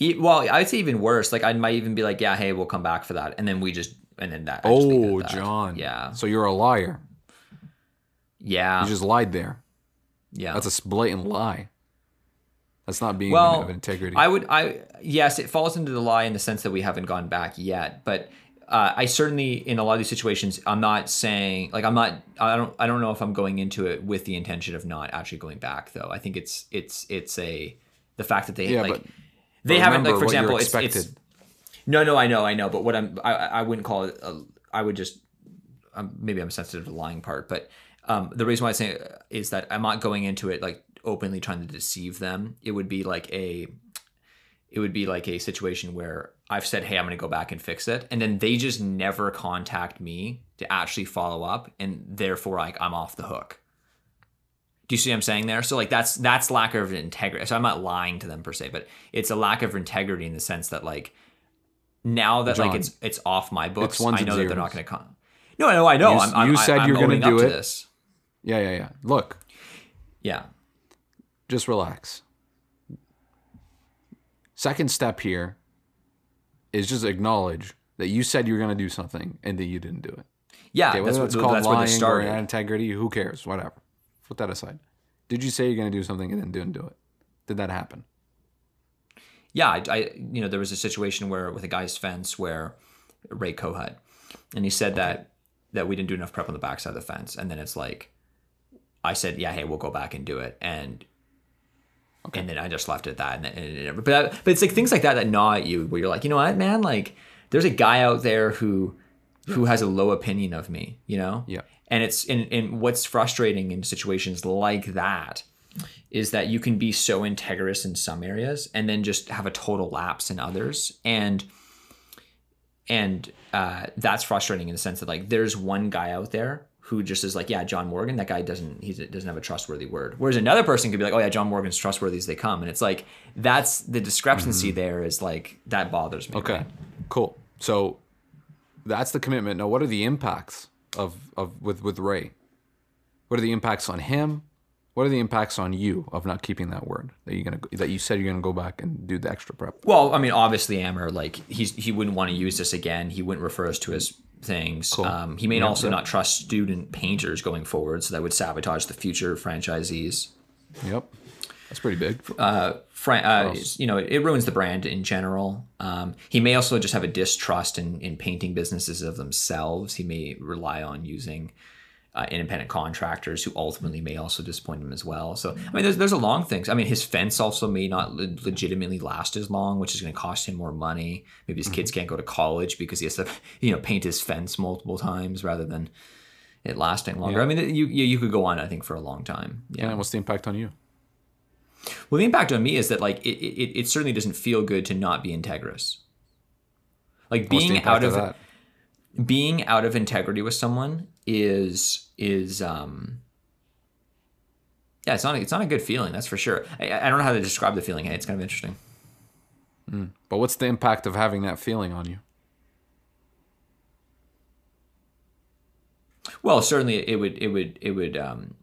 E- Well, I'd say even worse. Like I might even be like, yeah, hey, we'll come back for that, and then we just and then that. I just leave it Oh, that. John. Yeah, So you're a liar. yeah, You just lied there. yeah. That's a blatant lie. That's not being well, of integrity. I would, I yes, it falls into the lie in the sense that we haven't gone back yet, but. Uh, I certainly, in a lot of these situations, I'm not saying like I'm not. I don't. I don't know if I'm going into it with the intention of not actually going back, though. I think it's it's it's a the fact that they yeah, like but they but haven't like for example it's, it's no no i know i know but what i'm i, I wouldn't call it a, i would just um, maybe i'm sensitive to the lying part but um, the reason why i say it is that i'm not going into it like openly trying to deceive them it would be like a it would be like a situation where i've said hey i'm going to go back and fix it and then they just never contact me to actually follow up and therefore like i'm off the hook do you see what I'm saying there? So like that's that's lack of integrity. So I'm not lying to them per se, but it's a lack of integrity in the sense that like now that John, like it's it's off my books, I know that they're not going to come. No, no, I know. You- I'm, I'm, you said I'm you're gonna do it. This. Yeah, yeah, yeah. Look, Yeah, just relax. Second step here is just acknowledge that you said you were going to do something and that you didn't do it. yeah. Okay, that's whether what, it's called that's lying or integrity, who cares? Whatever. Put that aside. Did you say you're going to do something and then didn't do it? Did that happen? yeah, I, I you know there was a situation where with a guy's fence where Ray Kohut, and he said that that we didn't do enough prep on the backside of the fence, and then it's like, I said, yeah, hey, we'll go back and do it, and and then I just left it at that, and, and but that, but it's like things like that that gnaw at you, where you're like, you know what, man, like there's a guy out there who who has a low opinion of me, you know, Yeah. and it's and, and what's frustrating in situations like that is that you can be so integrous in some areas and then just have a total lapse in others. And and uh, that's frustrating in the sense that like there's one guy out there who just is like yeah john morgan that guy doesn't he doesn't have a trustworthy word whereas another person could be like oh yeah john morgan's trustworthy as they come and it's like that's the discrepancy mm-hmm. there is like that bothers me Okay, right? cool. So that's the commitment. Now, what are the impacts of, of with with Ray? What are the impacts on him? What are the impacts on you of not keeping that word that you're gonna that you said you're gonna go back and do the extra prep? Well, I mean, obviously, Amer, like he's he wouldn't want to use this again. He wouldn't refer us to his things. Um, he may also not trust student painters going forward, so that would sabotage the future franchisees. Yep, that's pretty big. Fran- uh, you know, it ruins the brand in general. Um, he may also just have a distrust in, in painting businesses of themselves. He may rely on using uh, independent contractors who ultimately may also disappoint him as well. So, I mean, there's, there's a long things. I mean, his fence also may not le- legitimately last as long, which is going to cost him more money. Maybe his kids can't go to college because he has to, you know, paint his fence multiple times rather than it lasting longer. I mean, you, you you could go on, I think, for a long time. Yeah. And what's the impact on you? Well, the impact on me is that like it, it, it certainly doesn't feel good to not be integrous. Like being out of, that? Being out of integrity with someone is is um Yeah, it's not. It's not a good feeling. That's for sure. I, I don't know how to describe the feeling. Hey, it's kind of interesting. But what's the impact of having that feeling on you? Well, certainly it would. It would. It would. Um,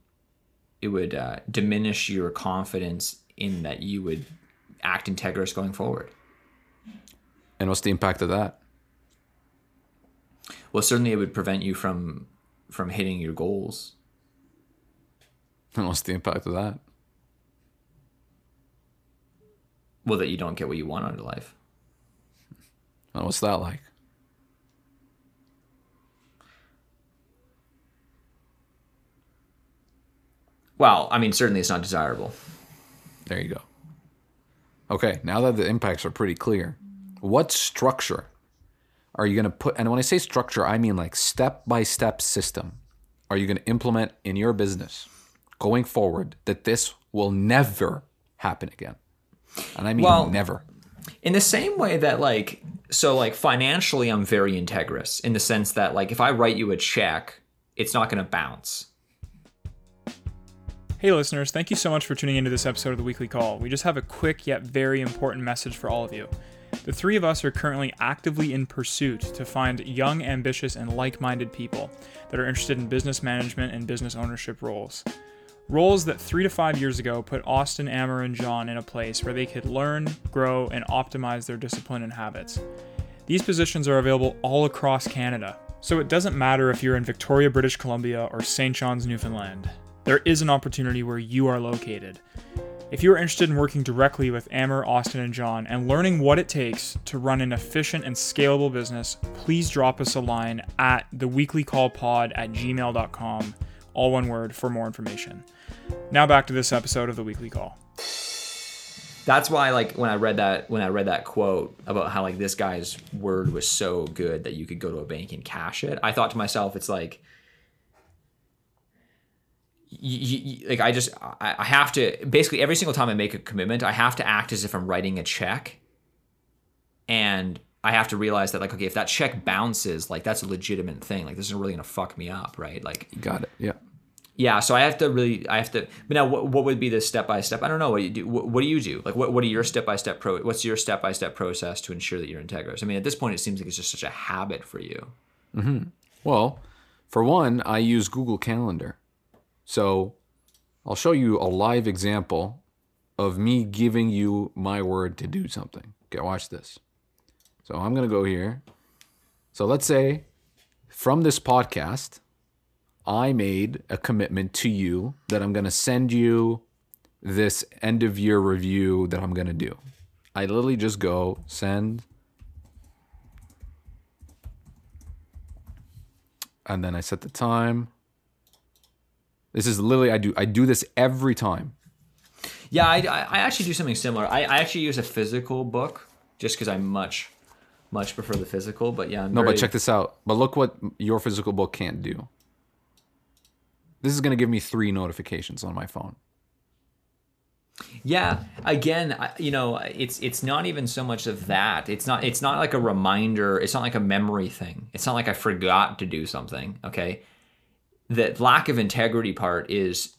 it would uh, diminish your confidence in that you would act integrous going forward. And what's the impact of that? Well, certainly it would prevent you from from hitting your goals. And what's the impact of that? Well, that you don't get what you want out of life. And what's that like? Well, I mean, certainly it's not desirable. There you go. Okay, now that the impacts are pretty clear, what structure are you going to put? And when I say structure, I mean like step by step system are you going to implement in your business going forward that this will never happen again? And I mean Well- never. In the same way that like so like financially I'm very integrous in the sense that like if I write you a check, it's not going to bounce. Hey, listeners, thank you so much for tuning into this episode of the Weekly Call. We just have a quick yet very important message for all of you. The three of us are currently actively in pursuit to find young, ambitious, and like minded people that are interested in business management and business ownership roles. Roles that three to five years ago put Austin, Amer, and John in a place where they could learn, grow, and optimize their discipline and habits. These positions are available all across Canada, so it doesn't matter if you're in Victoria, British Columbia, or St. John's, Newfoundland. There is an opportunity where you are located. If you are interested in working directly with Amer, Austin, and John and learning what it takes to run an efficient and scalable business, please drop us a line at theweeklycallpod at gmail.com, all one word, for more information. Now back to this episode of the Weekly Call. That's why like when I read that when I read that quote about how like this guy's word was so good that you could go to a bank and cash it, I thought to myself it's like y- y- like I just I I have to basically every single time I make a commitment, I have to act as if I'm writing a check, and I have to realize that like okay, if that check bounces, like that's a legitimate thing. Like this isn't really gonna fuck me up, right? Like You got it. Yeah. yeah, so I have to really, I have to. But now, what, what would be the step by step? I don't know. What do you do? What, what do you do? Like, what, what are your step by step pro? What's your step by step process to ensure that you're integrous? I mean, at this point, it seems like it's just such a habit for you. Mm-hmm. Well, for one, I use Google Calendar. So I'll show you a live example of me giving you my word to do something. Okay, watch this. So I'm going to go here. So let's say from this podcast, I made a commitment to you that I'm going to send you this end of year review that I'm going to do. I literally just go send and then I set the time. This is literally I do I do this every time. Yeah, I, I actually do something similar. I, I actually use a physical book just because I much, much prefer the physical. But yeah, I'm No, very- but check this out. But look what your physical book can't do. This is going to give me 3 notifications on my phone. Yeah, again, I- you know, it's it's not even so much of that. It's not it's not like a reminder. It's not like a memory thing. It's not like I forgot to do something. Okay, the lack of integrity part is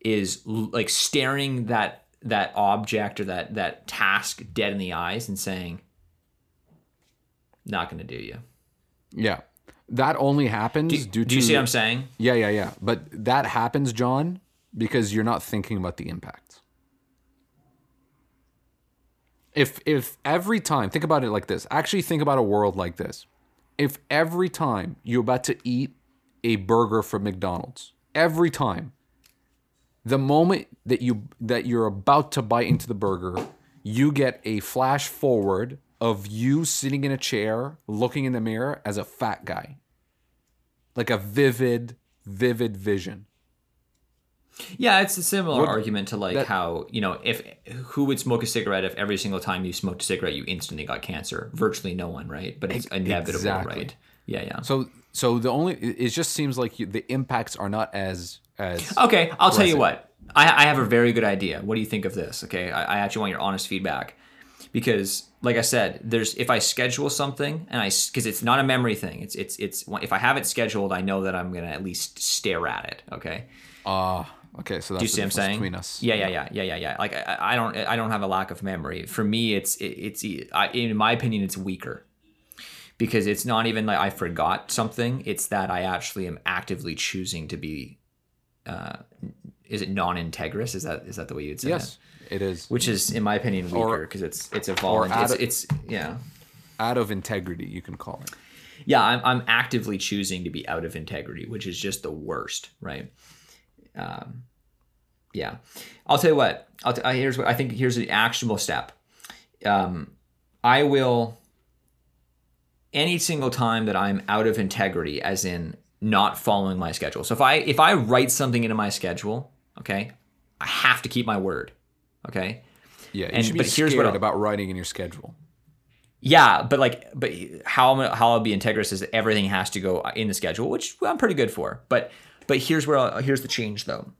is like staring that that object or that that task dead in the eyes and saying, "Not going to do you." Yeah. That only happens Do, due to do you see what I'm saying? Yeah, yeah, yeah. But that happens, John, because you're not thinking about the impact. If if every time, think about it like this. Actually think about a world like this. If every time you're about to eat a burger from McDonald's, every time the moment that you that you're about to bite into the burger, you get a flash forward of you sitting in a chair looking in the mirror as a fat guy. Like a vivid, vivid vision. Yeah, it's a similar What- argument to like that- how you know if who would smoke a cigarette if every single time you smoked a cigarette you instantly got cancer? Virtually no one, right? But it's inevitable, exactly. right? Yeah, yeah. So so the only it just seems like you, the impacts are not as as Okay, I'll tell you what. I, I have a very good idea. What do you think of this? Okay, I, I actually want your honest feedback because, like I said, there's if I schedule something and I because it's not a memory thing. It's it's it's if I have it scheduled, I know that I'm gonna at least stare at it. Okay. uh Okay, so that's Do you see what I'm saying? between us. Yeah, yeah, yeah, yeah, yeah, yeah. Like I, I don't, I don't have a lack of memory. For me, it's, it, it's, I, in my opinion, it's weaker because it's not even like I forgot something. It's that I actually am actively choosing to be. Uh, is it non-integrous? Is that is that the way you'd say Yes, it? Yes, it is. Which is, in my opinion, weaker because it's it's a volunteer. It's, of- it's yeah. Out of integrity, you can call it. yeah I'm, I'm actively choosing to be out of integrity which is just the worst right um, yeah i'll tell you what I'll t- I, here's what i think here's the actionable step um, i will any single time that i'm out of integrity as in not following my schedule so if i if i write something into my schedule okay i have to keep my word okay Yeah, you And- should be but here's what I'll- about writing in your schedule. Yeah, but like, but how I'm, how I'll be integrous is everything has to go in the schedule, which I'm pretty good for. But but here's where I'll, here's the change though.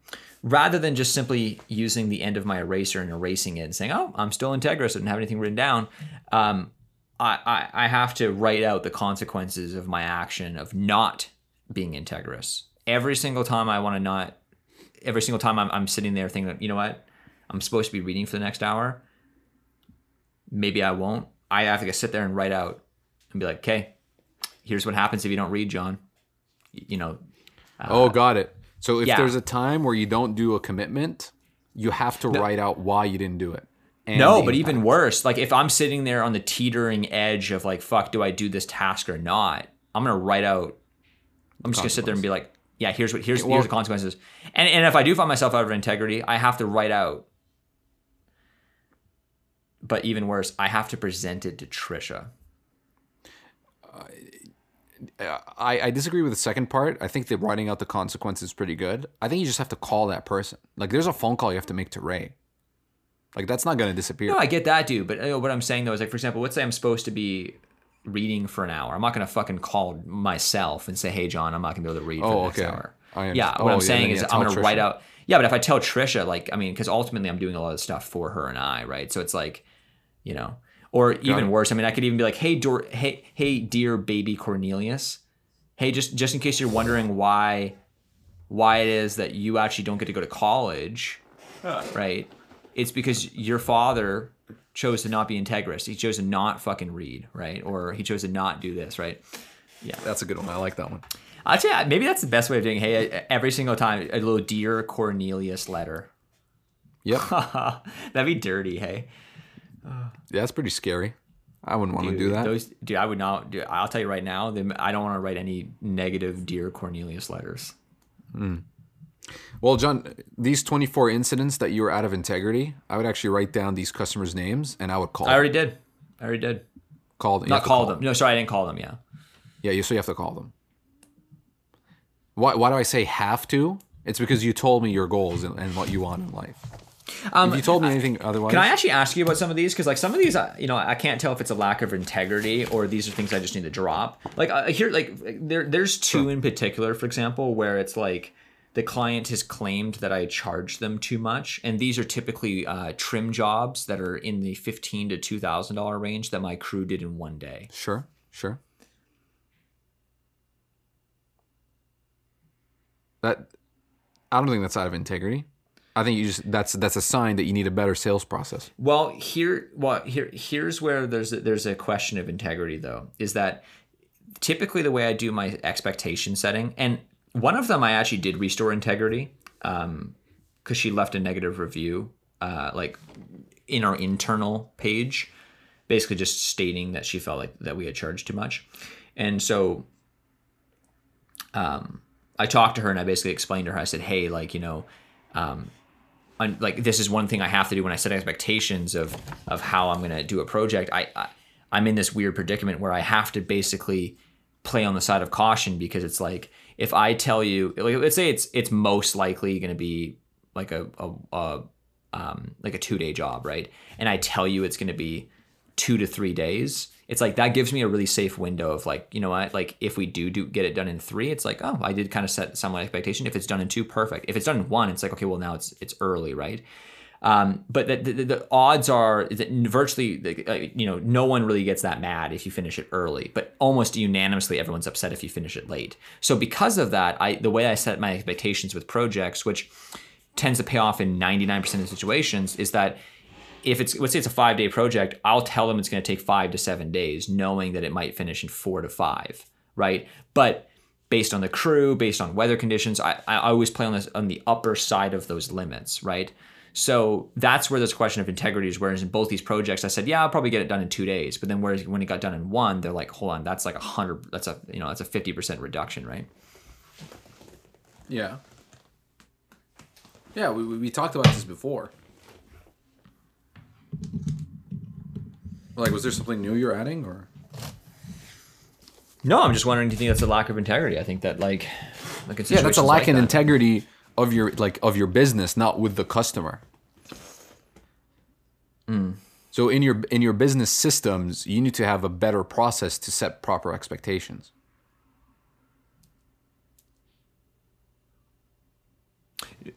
Rather than just simply using the end of my eraser and erasing it and saying, "Oh, I'm still integrous," and have anything written down, um, I, I I have to write out the consequences of my action of not being integrous every single time I want to not. Every single time I'm, I'm sitting there thinking, you know what, I'm supposed to be reading for the next hour. Maybe I won't. I have to sit there and write out and be like, okay, here's what happens if you don't read, John. You know, oh, got it. So if Uh, yeah. there's a time where you don't do a commitment, you have to write out why you didn't do it. And no, but even worse, like if I'm sitting there on the teetering edge of like, fuck, do I do this task or not? I'm gonna write out. I'm just gonna sit there and be like, yeah, here's what here's here's the consequences. And and if I do find myself out of integrity, I have to write out. But even worse, I have to present it to Trisha. I, I disagree with the second part. I think that writing out the consequences is pretty good. I think you just have to call that person. Like, there's a phone call you have to make to Ray. Like, that's not going to disappear. No, I get that, dude. But uh, what I'm saying though is like, for example, let's say I'm supposed to be reading for an hour. I'm not gonna fucking call myself and say, "Hey, John, I'm not gonna be able to read for Oh, the next okay. hour." I yeah, what Oh, I'm yeah, saying then, is I'm gonna write out. Yeah, but if I tell Trisha, like, I mean, because ultimately I'm doing a lot of stuff for her and I, right? So it's like, you know, or even it. worse. I mean, I could even be like, "Hey, Dor- hey, hey, dear baby Cornelius, hey, just just in case you're wondering why why it is that you actually don't get to go to college, right? It's because your father chose to not be integrist. He chose to not fucking read, right? Or he chose to not do this, right? Yeah, that's a good one. I like that one. I'd say uh, maybe that's the best way of doing. Hey, uh, every single time a little dear Cornelius letter. Yep. That'd be dirty. Hey, yeah, that's pretty scary. I wouldn't want to do that. Those, dude, I would not. Dude, I'll tell you right now. I don't want to write any negative dear Cornelius letters. Hmm. Well, John, these 24 incidents that you were out of integrity, I would actually write down these customers' names and I would call I already did. I already did. call them. You Not call them. No, sorry, I didn't call them. Yeah. Yeah, you so you have to call them. Why, why do I say have to? It's because you told me your goals and, and what you want in life. Um, if you told me anything otherwise, Can I actually ask you about some of these? Because like some of these, uh, you know, I can't tell if it's a lack of integrity or these are things I just need to drop. Like uh, here, like there, there's two in particular, for example, where it's like the client has claimed that I charged them too much, and these are typically uh, trim jobs that are in the fifteen to two thousand dollar range that my crew did in one day. Sure, sure. That I don't think that's out of integrity. I think you just that's that's a sign that you need a better sales process. Well, here, well, here, here's where there's a, there's a question of integrity, though, is that typically the way I do my expectation setting, and one of them I actually did restore integrity, um, because she left a negative review, uh, like in our internal page, basically just stating that she felt like that we had charged too much, and so, um, I talked to her and I basically explained to her. I said, hey, like you know, um, I'm, like this is one thing I have to do when I set expectations of of how I'm going to do a project. I, I I'm in this weird predicament where I have to basically play on the side of caution because it's like if I tell you, like let's say it's it's most likely going to be like a, a, a um, like a two day job, right? And I tell you it's going to be two to three days. It's like that gives me a really safe window of like, you know what, like if we do do get it done in three, it's like, oh, I did kind of set some expectation. If it's done in two, perfect. If it's done in one, it's like, okay, well now it's it's early, right? Um, but the, the, the odds are that virtually, uh, you know, no one really gets that mad if you finish it early, but almost unanimously everyone's upset if you finish it late. So because of that, I the way I set my expectations with projects, which tends to pay off in 99% of situations is that if it's let's say it's a five day project, I'll tell them it's going to take five to seven days, knowing that it might finish in four to five, right? But based on the crew, based on weather conditions, I, I always play on this on the upper side of those limits, right? So that's where this question of integrity is. Whereas in both these projects, I said, yeah, I'll probably get it done in two days. But then whereas when it got done in one, they're like, hold on, that's like a hundred. That's a you know that's a fifty percent reduction, right? Yeah. Yeah, we, we we talked about this before. Like, was there something new you're adding, or? No, I'm just wondering. Do you think that's a lack of integrity? I think that like, like Yeah, that's a lack like in that- integrity of your like of your business, not with the customer. Hmm. So in your in your business systems, you need to have a better process to set proper expectations.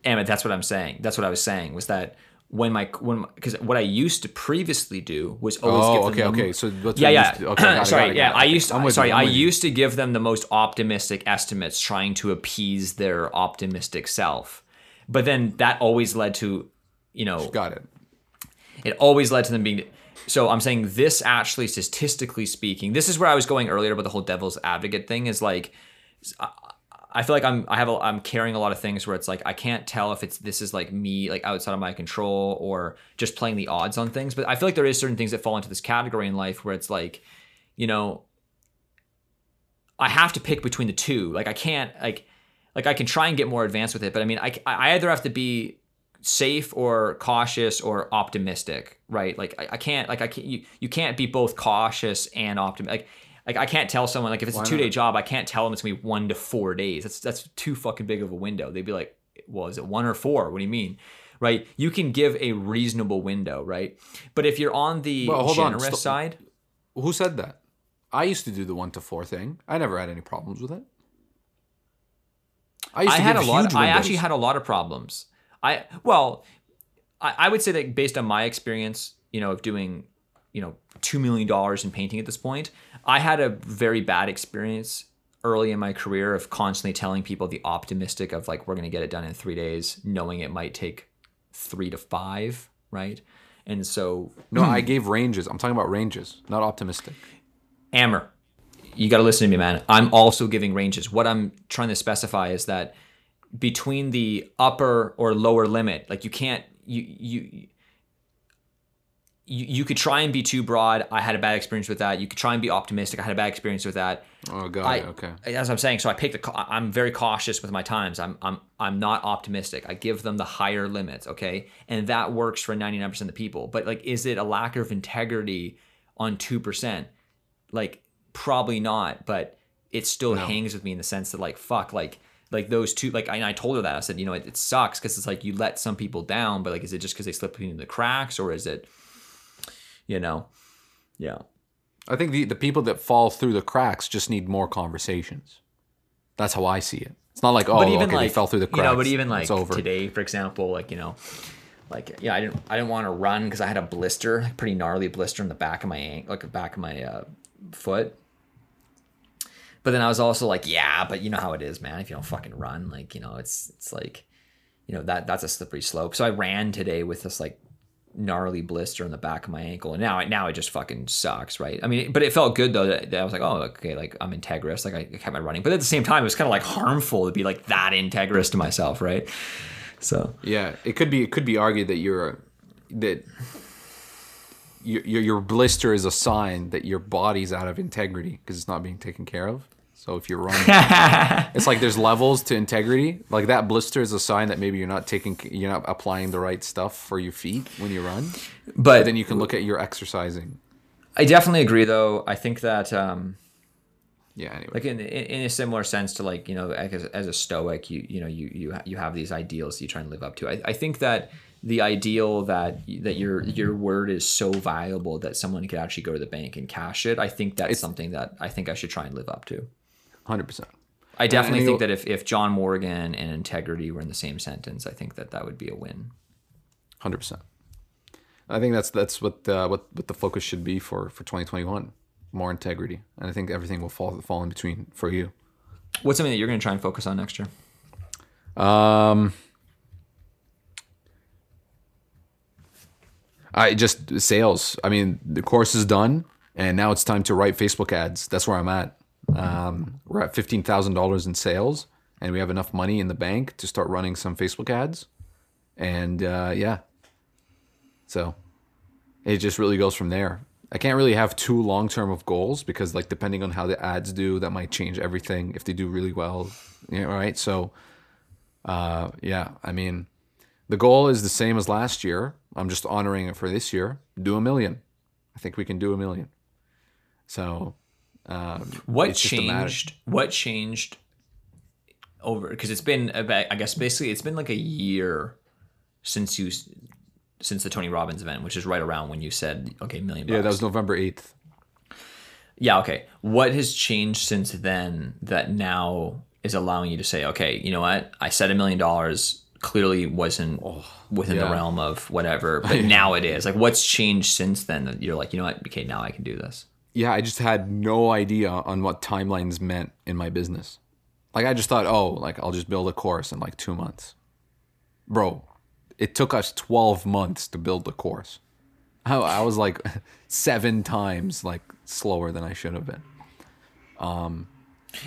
Emmett, that's what I'm saying. That's what I was saying was that when my when because what I used to previously do was always Oh, give okay, them the- okay. So what's yeah, yeah. to- okay, sorry, it, yeah. I used I'm sorry, you, you. used to give them the most optimistic estimates, trying to appease their optimistic self. But then that always led to, you know, Got it. it always led to them being so i'm saying this actually statistically speaking this is where i was going earlier about the whole devil's advocate thing is like I- feel like I'm I have a, I'm carrying a lot of things where it's like I can't tell if it's this is like me like outside of my control or just playing the odds on things. But I feel like there is certain things that fall into this category in life where it's like, you know, I have to pick between the two. Like I can't like like I can try and get more advanced with it, but I mean I I either have to be safe or cautious or optimistic, right? Like I, I can't like I can't you, you can't be both cautious and optimistic. Like like I can't tell someone like if it's a two day job, I can't tell them it's gonna be one to four days. That's that's too fucking big of a window. They'd be like, well, is it one or four? What do you mean? Right? You can give a reasonable window, right? But if you're on the Well, hold on, generous side, Who said that? I used to do the one to four thing. I never had any problems with it. I used I had a lot. huge I actually had a lot of problems. I well, I, I would say that based on my experience, you know, of doing, you know, two million dollars in painting at this point, I had a very bad experience early in my career of constantly telling people the optimistic of like we're gonna get it done in three days, knowing it might take three to five, right? And so No, I hmm. gave ranges. I'm talking about ranges, not optimistic. Amer, you got to listen to me, man. I'm also giving ranges. What I'm trying to specify is that between the upper or lower limit, like you can't you you you, you could try and be too broad. I had a bad experience with that. You could try and be optimistic. I had a bad experience with that. Oh, god. I. Okay. As I'm saying, so I pick the. I'm very cautious with my times. I'm I'm I'm not optimistic. I give them the higher limits, okay, and that works for 99% of the people. But like, is it a lack of integrity on two percent? Like, probably not. But it still hangs with me in the sense that like, fuck, like. Like those two, like I, I told her that I said, you know, it, it sucks because it's like you let some people down, but like, is it just because they slip between the cracks, or is it, you know, yeah. I think the, the people that fall through the cracks just need more conversations. That's how I see it. It's not like oh, okay, they fell through the cracks. You know, but even like today, for example, like you know, like yeah, I didn't I didn't want to run because I had a blister, like pretty gnarly blister in the back of my ankle, like the back of my uh, foot. But then I was also like, yeah, but you know how it is, man. If you don't fucking run, like you know, it's it's like, you know that that's a slippery slope. So I ran today with this like gnarly blister on the back of my ankle, and now now it just fucking sucks, right? I mean, but it felt good though. That, that I was like, oh, okay, like I'm integrous, like I kept my running. But at the same time, it was kind of like harmful to be like that integrous to myself, right? So Yeah, it could be. It could be argued that you're that your, your blister is a sign that your body's out of integrity because it's not being taken care of. So if you're running, it's like there's levels to integrity. Like that blister is a sign that maybe you're not taking, you're not applying the right stuff for your feet when you run. but then you can look at your exercising. I definitely agree, though. I think that um, Yeah. Anyway. like in, in in a similar sense to like you know as, as a stoic you you know you you you have these ideals you try and live up to I, I think that the ideal that that your your word is so valuable that someone could actually go to the bank and cash it I think that's something that I think I should try and live up to hundred percent. I definitely think that if, if John Morgan and integrity were in the same sentence, I think that that would be a win. Hundred percent. I think that's that's what the, what what the focus should be for for 2021. More integrity, and I think everything will fall fall in between for you. What's something that you're going to try and focus on next year? Um, I just sales. I mean, the course is done, and now it's time to write Facebook ads. That's where I'm at. Um, we're at fifteen thousand dollars in sales, and we have enough money in the bank to start running some Facebook ads. And uh, yeah, so it just really goes from there. I can't really have too long term of goals because, like, depending on how the ads do, that might change everything. If they do really well, yeah, right. So, uh, yeah, I mean, the goal is the same as last year. I'm just honoring it for this year. Do a million. I think we can do a million. So, um, What changed? What changed over? Because it's been about, I guess basically it's been like a year since you since the Tony Robbins event, which is right around when you said okay, million. Bucks. Yeah, that was November eighth. Yeah, okay. What has changed since then that now is allowing you to say, okay, you know what? I said a million dollars clearly wasn't within the realm of whatever, but now it is. Like, what's changed since then that you're like, you know what? Okay, now I can do this. Yeah, I just had no idea on what timelines meant in my business. Like I just thought, oh, like I'll just build a course in like two months. Bro, it took us twelve months to build the course. I, I was like seven times like slower than I should have been. Um,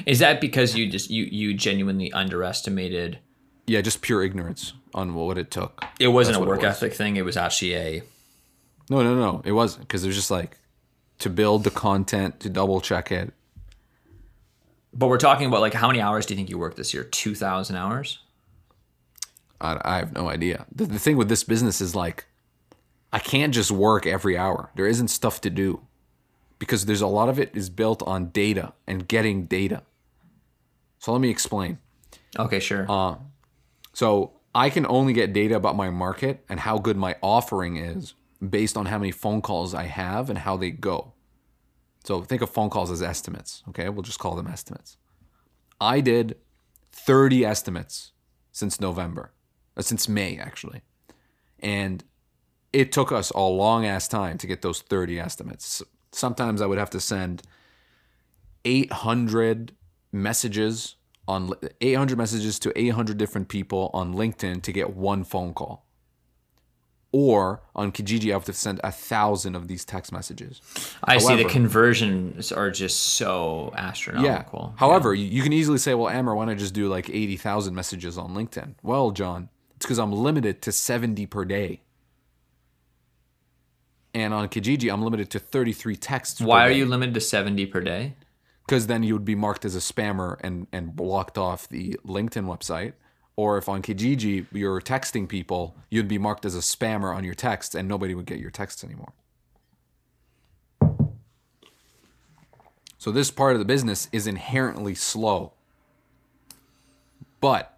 Is that because you just you you genuinely underestimated? Yeah, just pure ignorance on what it took. It wasn't That's a work ethic thing. It was actually a No, no, no, it wasn't because it was just like to build the content, to double check it. But we're talking about like how many hours do you think you worked this year? Two thousand hours. I, I have no idea. The, the thing with this business is like, I can't just work every hour. There isn't stuff to do because there's a lot of it is built on data and getting data. So let me explain. Okay, sure. Uh, So I can only get data about my market and how good my offering is based on how many phone calls I have and how they go. So think of phone calls as estimates. Okay, we'll just call them estimates. I did 30 estimates since November, uh, since May actually, and it took us a long ass time to get those 30 estimates. Sometimes I would have to send 800 messages on 800 messages to 800 different people on LinkedIn to get one phone call. Or on Kijiji, I have to send a thousand of these text messages. I see the conversions are just so astronomical. Yeah. However, you you can easily say, well, Amer, why don't I just do like 80,000 messages on LinkedIn? Well, John, it's because I'm limited to 70 per day. And on Kijiji, I'm limited to 33 texts. Why are you limited to seventy per day? Because then you would be marked as a spammer and, and blocked off the LinkedIn website. Or if on Kijiji you're texting people, you'd be marked as a spammer on your text and nobody would get your texts anymore. So this part of the business is inherently slow. But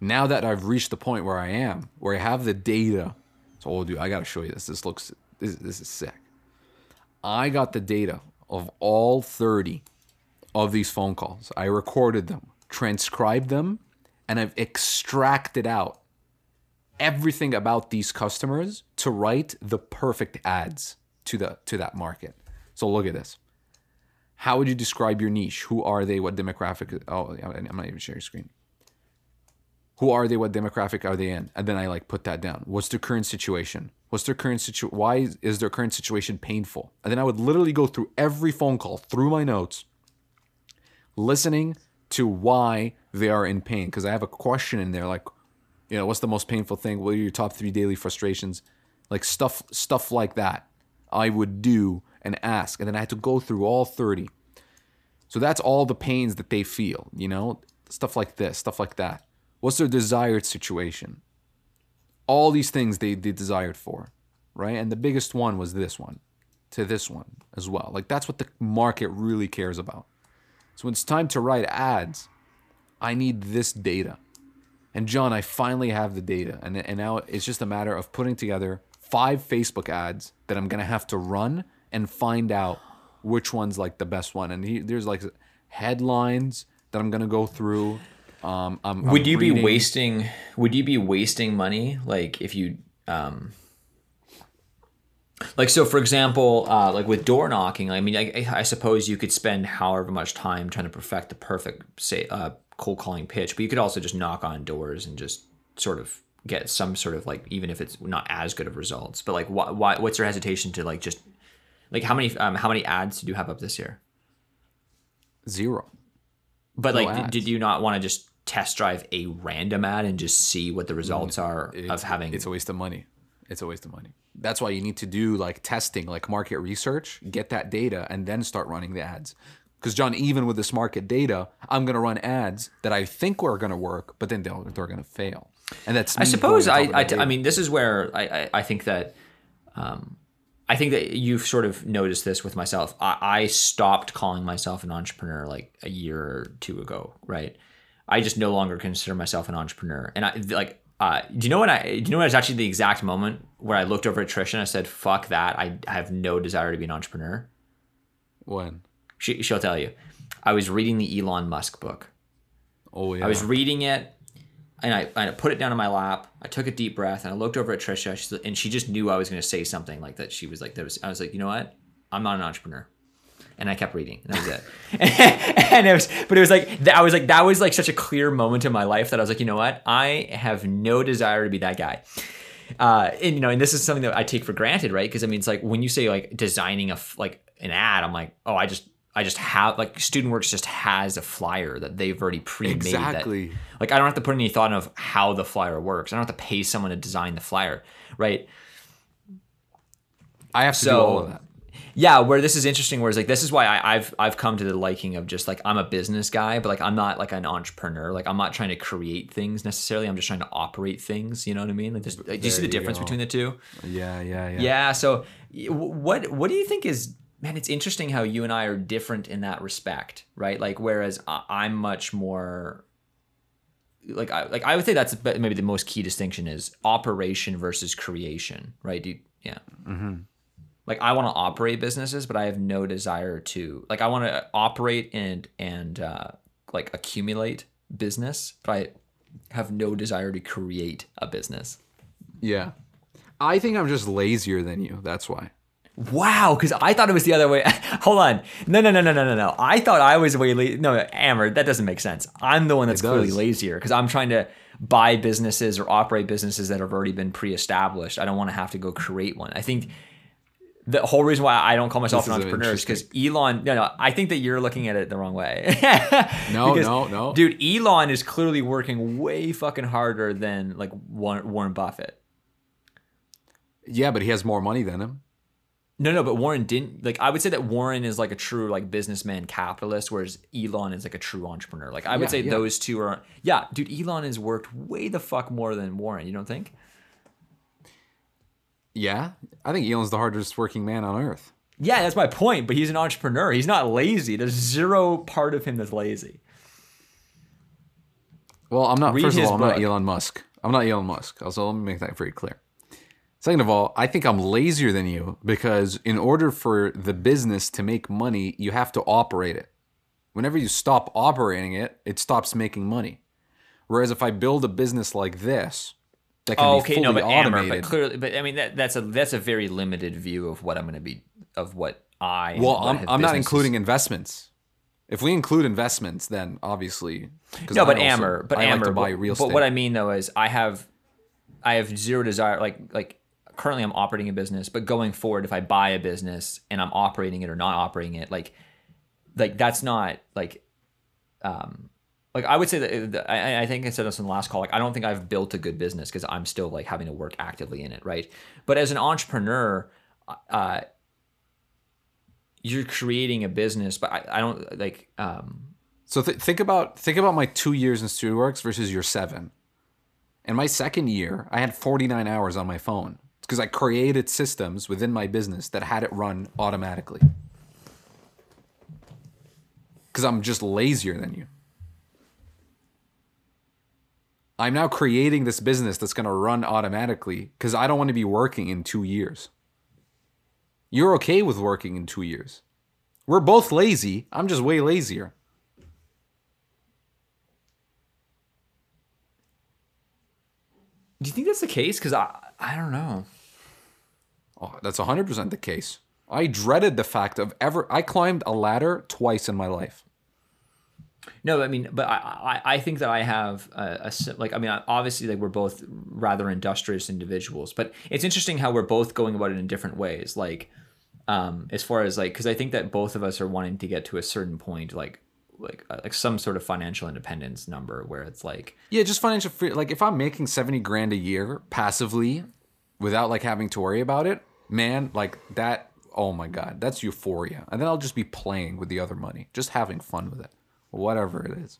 now that I've reached the point where I am, where I have the data, so oh dude, I gotta show you this. This looks this, this is sick. I got the data of all 30 of these phone calls. I recorded them, transcribed them, and I've extracted out everything about these customers to write the perfect ads to the to that market. So look at this. How would you describe your niche? Who are they? What demographic? Oh, I'm not even sharing screen. Who are they? What demographic are they in? And then I like put that down. What's their current situation? What's their current situ? Why is their current situation painful? And then I would literally go through every phone call through my notes, listening to why they are in pain. Because I have a question in there, like, you know, what's the most painful thing? What are your top three daily frustrations? Like stuff, stuff like that. I would do and ask, and then I had to go through all thirty. So that's all the pains that they feel, you know, stuff like this, stuff like that. What's their desired situation? All these things they, they desired for, right? And the biggest one was this one to this one as well. Like that's what the market really cares about. So when it's time to write ads, I need this data. And John, I finally have the data. And, and now it's just a matter of putting together five Facebook ads that I'm going to have to run and find out which one's like the best one. And he, there's like headlines that I'm going to go through. Um, I'm, Would I'm you be wasting? Would you be wasting money? Like if you, um, like so, for example, uh, like with door knocking. I mean, I, I suppose you could spend however much time trying to perfect the perfect say uh, cold calling pitch, but you could also just knock on doors and just sort of get some sort of like even if it's not as good of results, but like why, why what's your hesitation to like just like how many um how many ads did you have up this year? Zero. But No like did, ads. did you not want to just test drive a random ad and just see what the results are of Mm, having it's a waste of money. It's a waste of money. That's why you need to do like testing, like market research, get that data, and then start running the ads. Because John, even with this market data, I'm gonna run ads that I think are gonna work, but then they'll, they're gonna fail. And that's I suppose going I, on top of I, I mean, this is where I, I, I think that, um, I think that you've sort of noticed this with myself. I, I stopped calling myself an entrepreneur like a year or two ago, right? I just no longer consider myself an entrepreneur. And I like, uh, do you know what I, do you know what is actually the exact moment where I looked over at Trisha and I said, fuck that. I have no desire to be an entrepreneur. when. She, she'll tell you. I was reading the Elon Musk book. Oh yeah. I was reading it, and I, and I put it down in my lap. I took a deep breath, and I looked over at Trisha, and she just knew I was going to say something like that. She was like, "There was." I was like, "You know what? I'm not an entrepreneur," and I kept reading, and that was it. and it was, but it was like that. I was like, that was like such a clear moment in my life that I was like, you know what? I have no desire to be that guy. Uh, and you know, and this is something that I take for granted, right? Because I mean, it's like when you say like designing a like an ad, I'm like, oh, I just I just have like StudentWorks just has a flyer that they've already pre-made. that- Exactly. like I don't have to put any thought of how the flyer works. I don't have to pay someone to design the flyer, right? I have to do all of that. Yeah, where this is interesting, whereas like this is why I, I've I've come to the liking of just like I'm a business guy, but like I'm not like an entrepreneur. Like I'm not trying to create things necessarily. I'm just trying to operate things. You know what I mean? Like, there's- like, do you see the you difference go. between the two? Yeah, yeah, yeah. Yeah. So, what what do you think is man? It's interesting how you and I are different in that respect, right? Like, whereas I- I'm much more like I like I would say that's maybe the most key distinction is operation versus creation, right? Do you, yeah. Mm-hmm. Like I want to operate businesses, but I have no desire to like I want to operate and and uh, like accumulate business, but I have no desire to create a business. Yeah. I think I'm just lazier than you. That's why. Wow, because I thought it was the other way. Hold on. No, no, no, no, no, no, no. I thought I was way lazy. No, Amer, that doesn't make sense. I'm the one that's clearly lazier because I'm trying to buy businesses or operate businesses that have already been pre-established. I don't want to have to go create one. I think the whole reason why I don't call myself This an entrepreneur is because Elon. No, no. I think that you're looking at it the wrong way. No, Because, no, no. Dude, Elon is clearly working way fucking harder than like Warren Buffett. Yeah, but he has more money than him. No, no, but Warren didn't like. I would say that Warren is like a true like businessman capitalist, whereas Elon is like a true entrepreneur. Like I would Yeah, say yeah. those two are. Yeah, dude, Elon has worked way the fuck more than Warren. You don't think? Yeah. I think Elon's the hardest working man on earth. Yeah, that's my point. But he's an entrepreneur. He's not lazy. There's zero part of him that's lazy. Well, I'm not. Read first of all, I'm not. Elon Musk. I'm not Elon Musk. Also, let me make that very clear. Second of all, I think I'm lazier than you because in order for the business to make money, you have to operate it. Whenever you stop operating it, it stops making money. Whereas if I build a business like this that can Oh, be okay, fully no, but Amer, but clearly, but I mean that that's a that's a very limited view of what I'm going to be of what I. well, what I'm, I'm not including investments. If we include investments, then obviously, No, I but Amer, but I Amer, like to buy but, real but estate. what I mean though is I have, I have zero desire. Like like currently I'm operating a business, but going forward, if I buy a business and I'm operating it or not operating it, like like that's not like, um, like I would say that I, I think I said this in the last call. Like I don't think I've built a good business because I'm still like having to work actively in it, right? But as an entrepreneur, uh, you're creating a business, but I, I don't like um So th- think about think about my two years in StudentWorks versus your seven. In my second year, I had 49 hours on my phone because I created systems within my business that had it run automatically. Because I'm just lazier than you. I'm now creating this business that's going to run automatically because I don't want to be working in two years. You're okay with working in two years. We're both lazy. I'm just way lazier. Do you think that's the case? Because I I don't know. Oh, that's 100% the case. I dreaded the fact of ever I climbed a ladder twice in my life. No, I mean, but I, I, I think that I have a, a like, I mean, obviously, like we're both rather industrious individuals, but it's interesting how we're both going about it in different ways. Like, um, as far as like, because I think that both of us are wanting to get to a certain point, like, like, uh, like some sort of financial independence number where it's like, Yeah, just financial free. Like if I'm making seventy grand a year passively, without like having to worry about it, man, like that. Oh my god, that's euphoria. And then I'll just be playing with the other money, just having fun with it, whatever it is,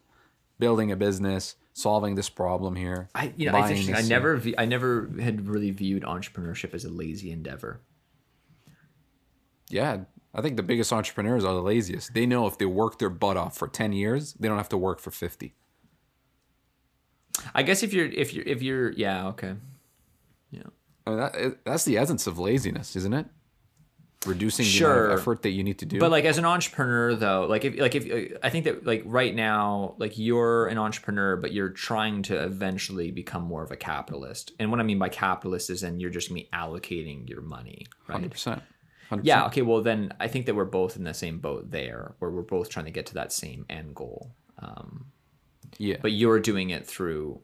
building a business, solving this problem here. I, you know, it's buying interesting. I never, I never had really viewed entrepreneurship as a lazy endeavor. Yeah, I think the biggest entrepreneurs are the laziest. They know if they work their butt off for ten years, they don't have to work for fifty. I guess if you're, if you're, if you're, yeah, okay, yeah. I mean, that, that's the essence of laziness, isn't it? Reducing the amount Sure. of effort that you need to do. But like as an entrepreneur though, like if like if I think that like right now, like you're an entrepreneur, but you're trying to eventually become more of a capitalist. And what I mean by capitalist is then you're just gonna be allocating your money, hundred percent. Yeah. Okay. Well, then I think that we're both in the same boat there, where we're both trying to get to that same end goal. Um, Yeah. but you're doing it through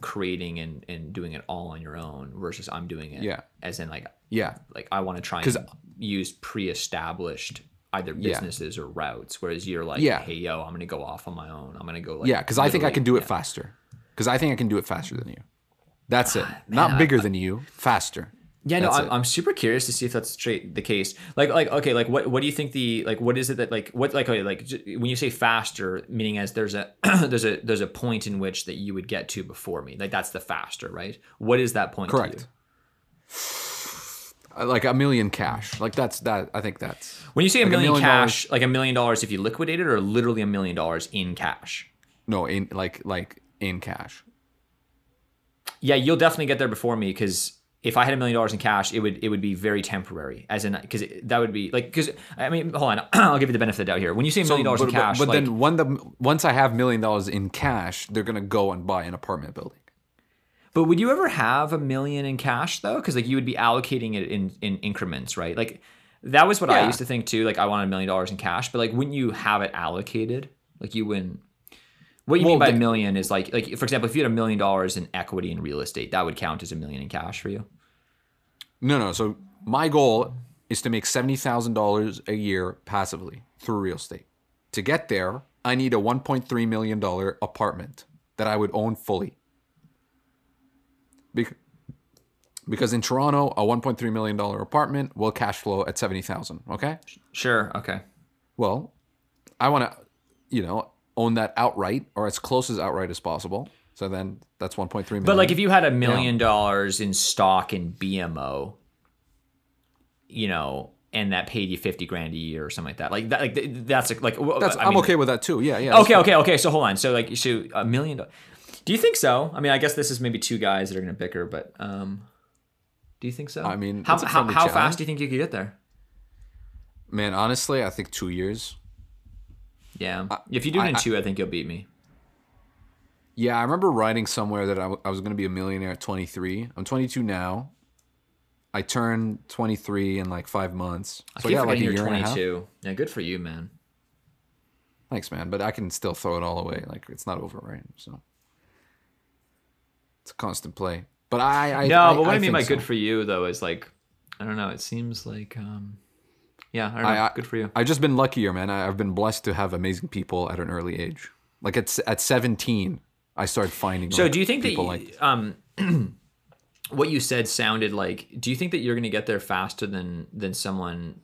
creating and, and doing it all on your own versus I'm doing it Yeah. as in like yeah. like I want to try 'Cause- and use pre-established either Yeah. businesses or routes, whereas you're like, Yeah. hey yo, I'm gonna go off on my own. I'm gonna go like Yeah, because I think I can do it yeah. faster. Because I think I can do it faster than you. That's it. Ah, Not bigger than you, faster. Yeah, no, I'm. I'm super curious to see if that's straight the case. Like, like, okay, like, what, what do you think the like, what is it that like, what, like, okay, like, when you say faster, meaning as there's a, there's a, there's a point in which that you would get to before me, like that's the faster, right? What is that point? To Correct. Uh, Like a million cash. Like that's that. I think that's When you say a Like a million, million cash, like a million dollars if you liquidate it, or literally a million dollars in cash. no in like like in cash. Yeah, you'll definitely get there before me because if I had a million dollars in cash, it would it would be very temporary. As in, because that would be like because I mean, hold on, I'll give you the benefit of the doubt here. When you say a million dollars but, in cash, but, but like, then when the once I have million dollars in cash, they're gonna go and buy an apartment building. But would you ever have a million in cash though? Because like you would be allocating it in in increments, right? Like that was what I used to think too. Like I wanted a million dollars in cash, but like wouldn't you have it allocated? Like you wouldn't. What you mean by the- million is like like for example, if you had a million dollars in equity in real estate, that would count as a million in cash for you. No, no. So my goal is to make seventy thousand dollars a year passively through real estate. To get there, I need a one point three million dollar apartment that I would own fully. Bec- because in Toronto, a one point three million dollar apartment will cash flow at seventy thousand. Okay. Sure. Okay. Well, I want to, you know, own that outright or as close as outright as possible. So then that's 1.3 million. But like if you had a million dollars in stock in BMO, you know, and that paid you 50 grand a year or something like that. Like that like that's like that's, I I'm mean- okay with that too. Yeah, yeah. Okay, okay, okay. So hold on. So like so a million dollars. Do you think so? I mean, I guess this is maybe two guys that are going to bicker, but um do you think so? I mean, how how, how fast do you think you could get there? Man, honestly, I think two years. Yeah. if you do it in I- two, I think you'll beat me. Yeah, I remember writing somewhere that I, w- I was going to be a millionaire at 23. I'm 22 now. I turned 23 in like five months. I So keep yeah, like a year you're and a half. 22. Yeah, good for you, man. Thanks, man. But I can still throw it all away. Like it's not over, right? So it's a constant play. But I, I no, I, but what I, mean by so. good for you though is like, I don't know. It seems like, um, yeah, I don't know. I- I- good for you. I've just been luckier, man. I, I've been blessed to have amazing people at an early age. Like at at 17, I started finding. So, like, do you think that you- like um, what you said sounded like? Do you think that you're going to get there faster than than someone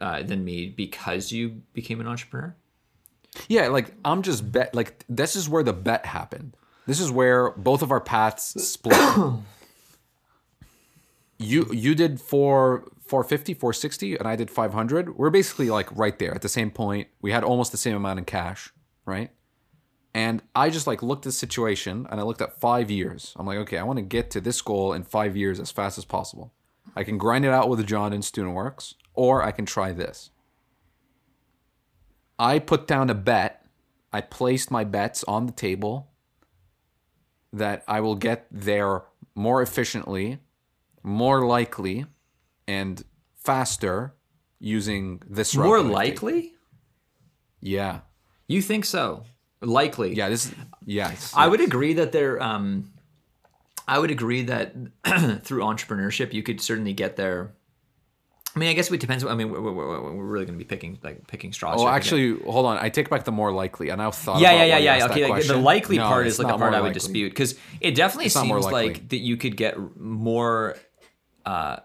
uh, than me because you became an entrepreneur? Yeah, like I'm just bet. Like this is where the bet happened. This is where both of our paths split. you you did four 450 460 and i did 500 we're basically like right there at the same point. We had almost the same amount in cash right? And i just like looked at the situation and i looked at five years. I'm like okay i want to get to this goal in five years as fast as possible. I can grind it out with john in student works or i can try this. I put down a bet. I placed my bets on the table that i will get there more efficiently more likely and faster using this route More likely? Yeah. You think so? Likely. Yeah, this. Yes, I would agree that there. Um, I would agree that through entrepreneurship, you could certainly get there. I mean, I guess it depends. I mean, we're, we're, we're really going to be picking like picking straws. Oh, actually, hold on. I take back the more likely. And I thought. yeah, about yeah, yeah, yeah. Okay, like, the likely No, part is like the part I would likely. dispute because it definitely It's seems like that you could get more uh,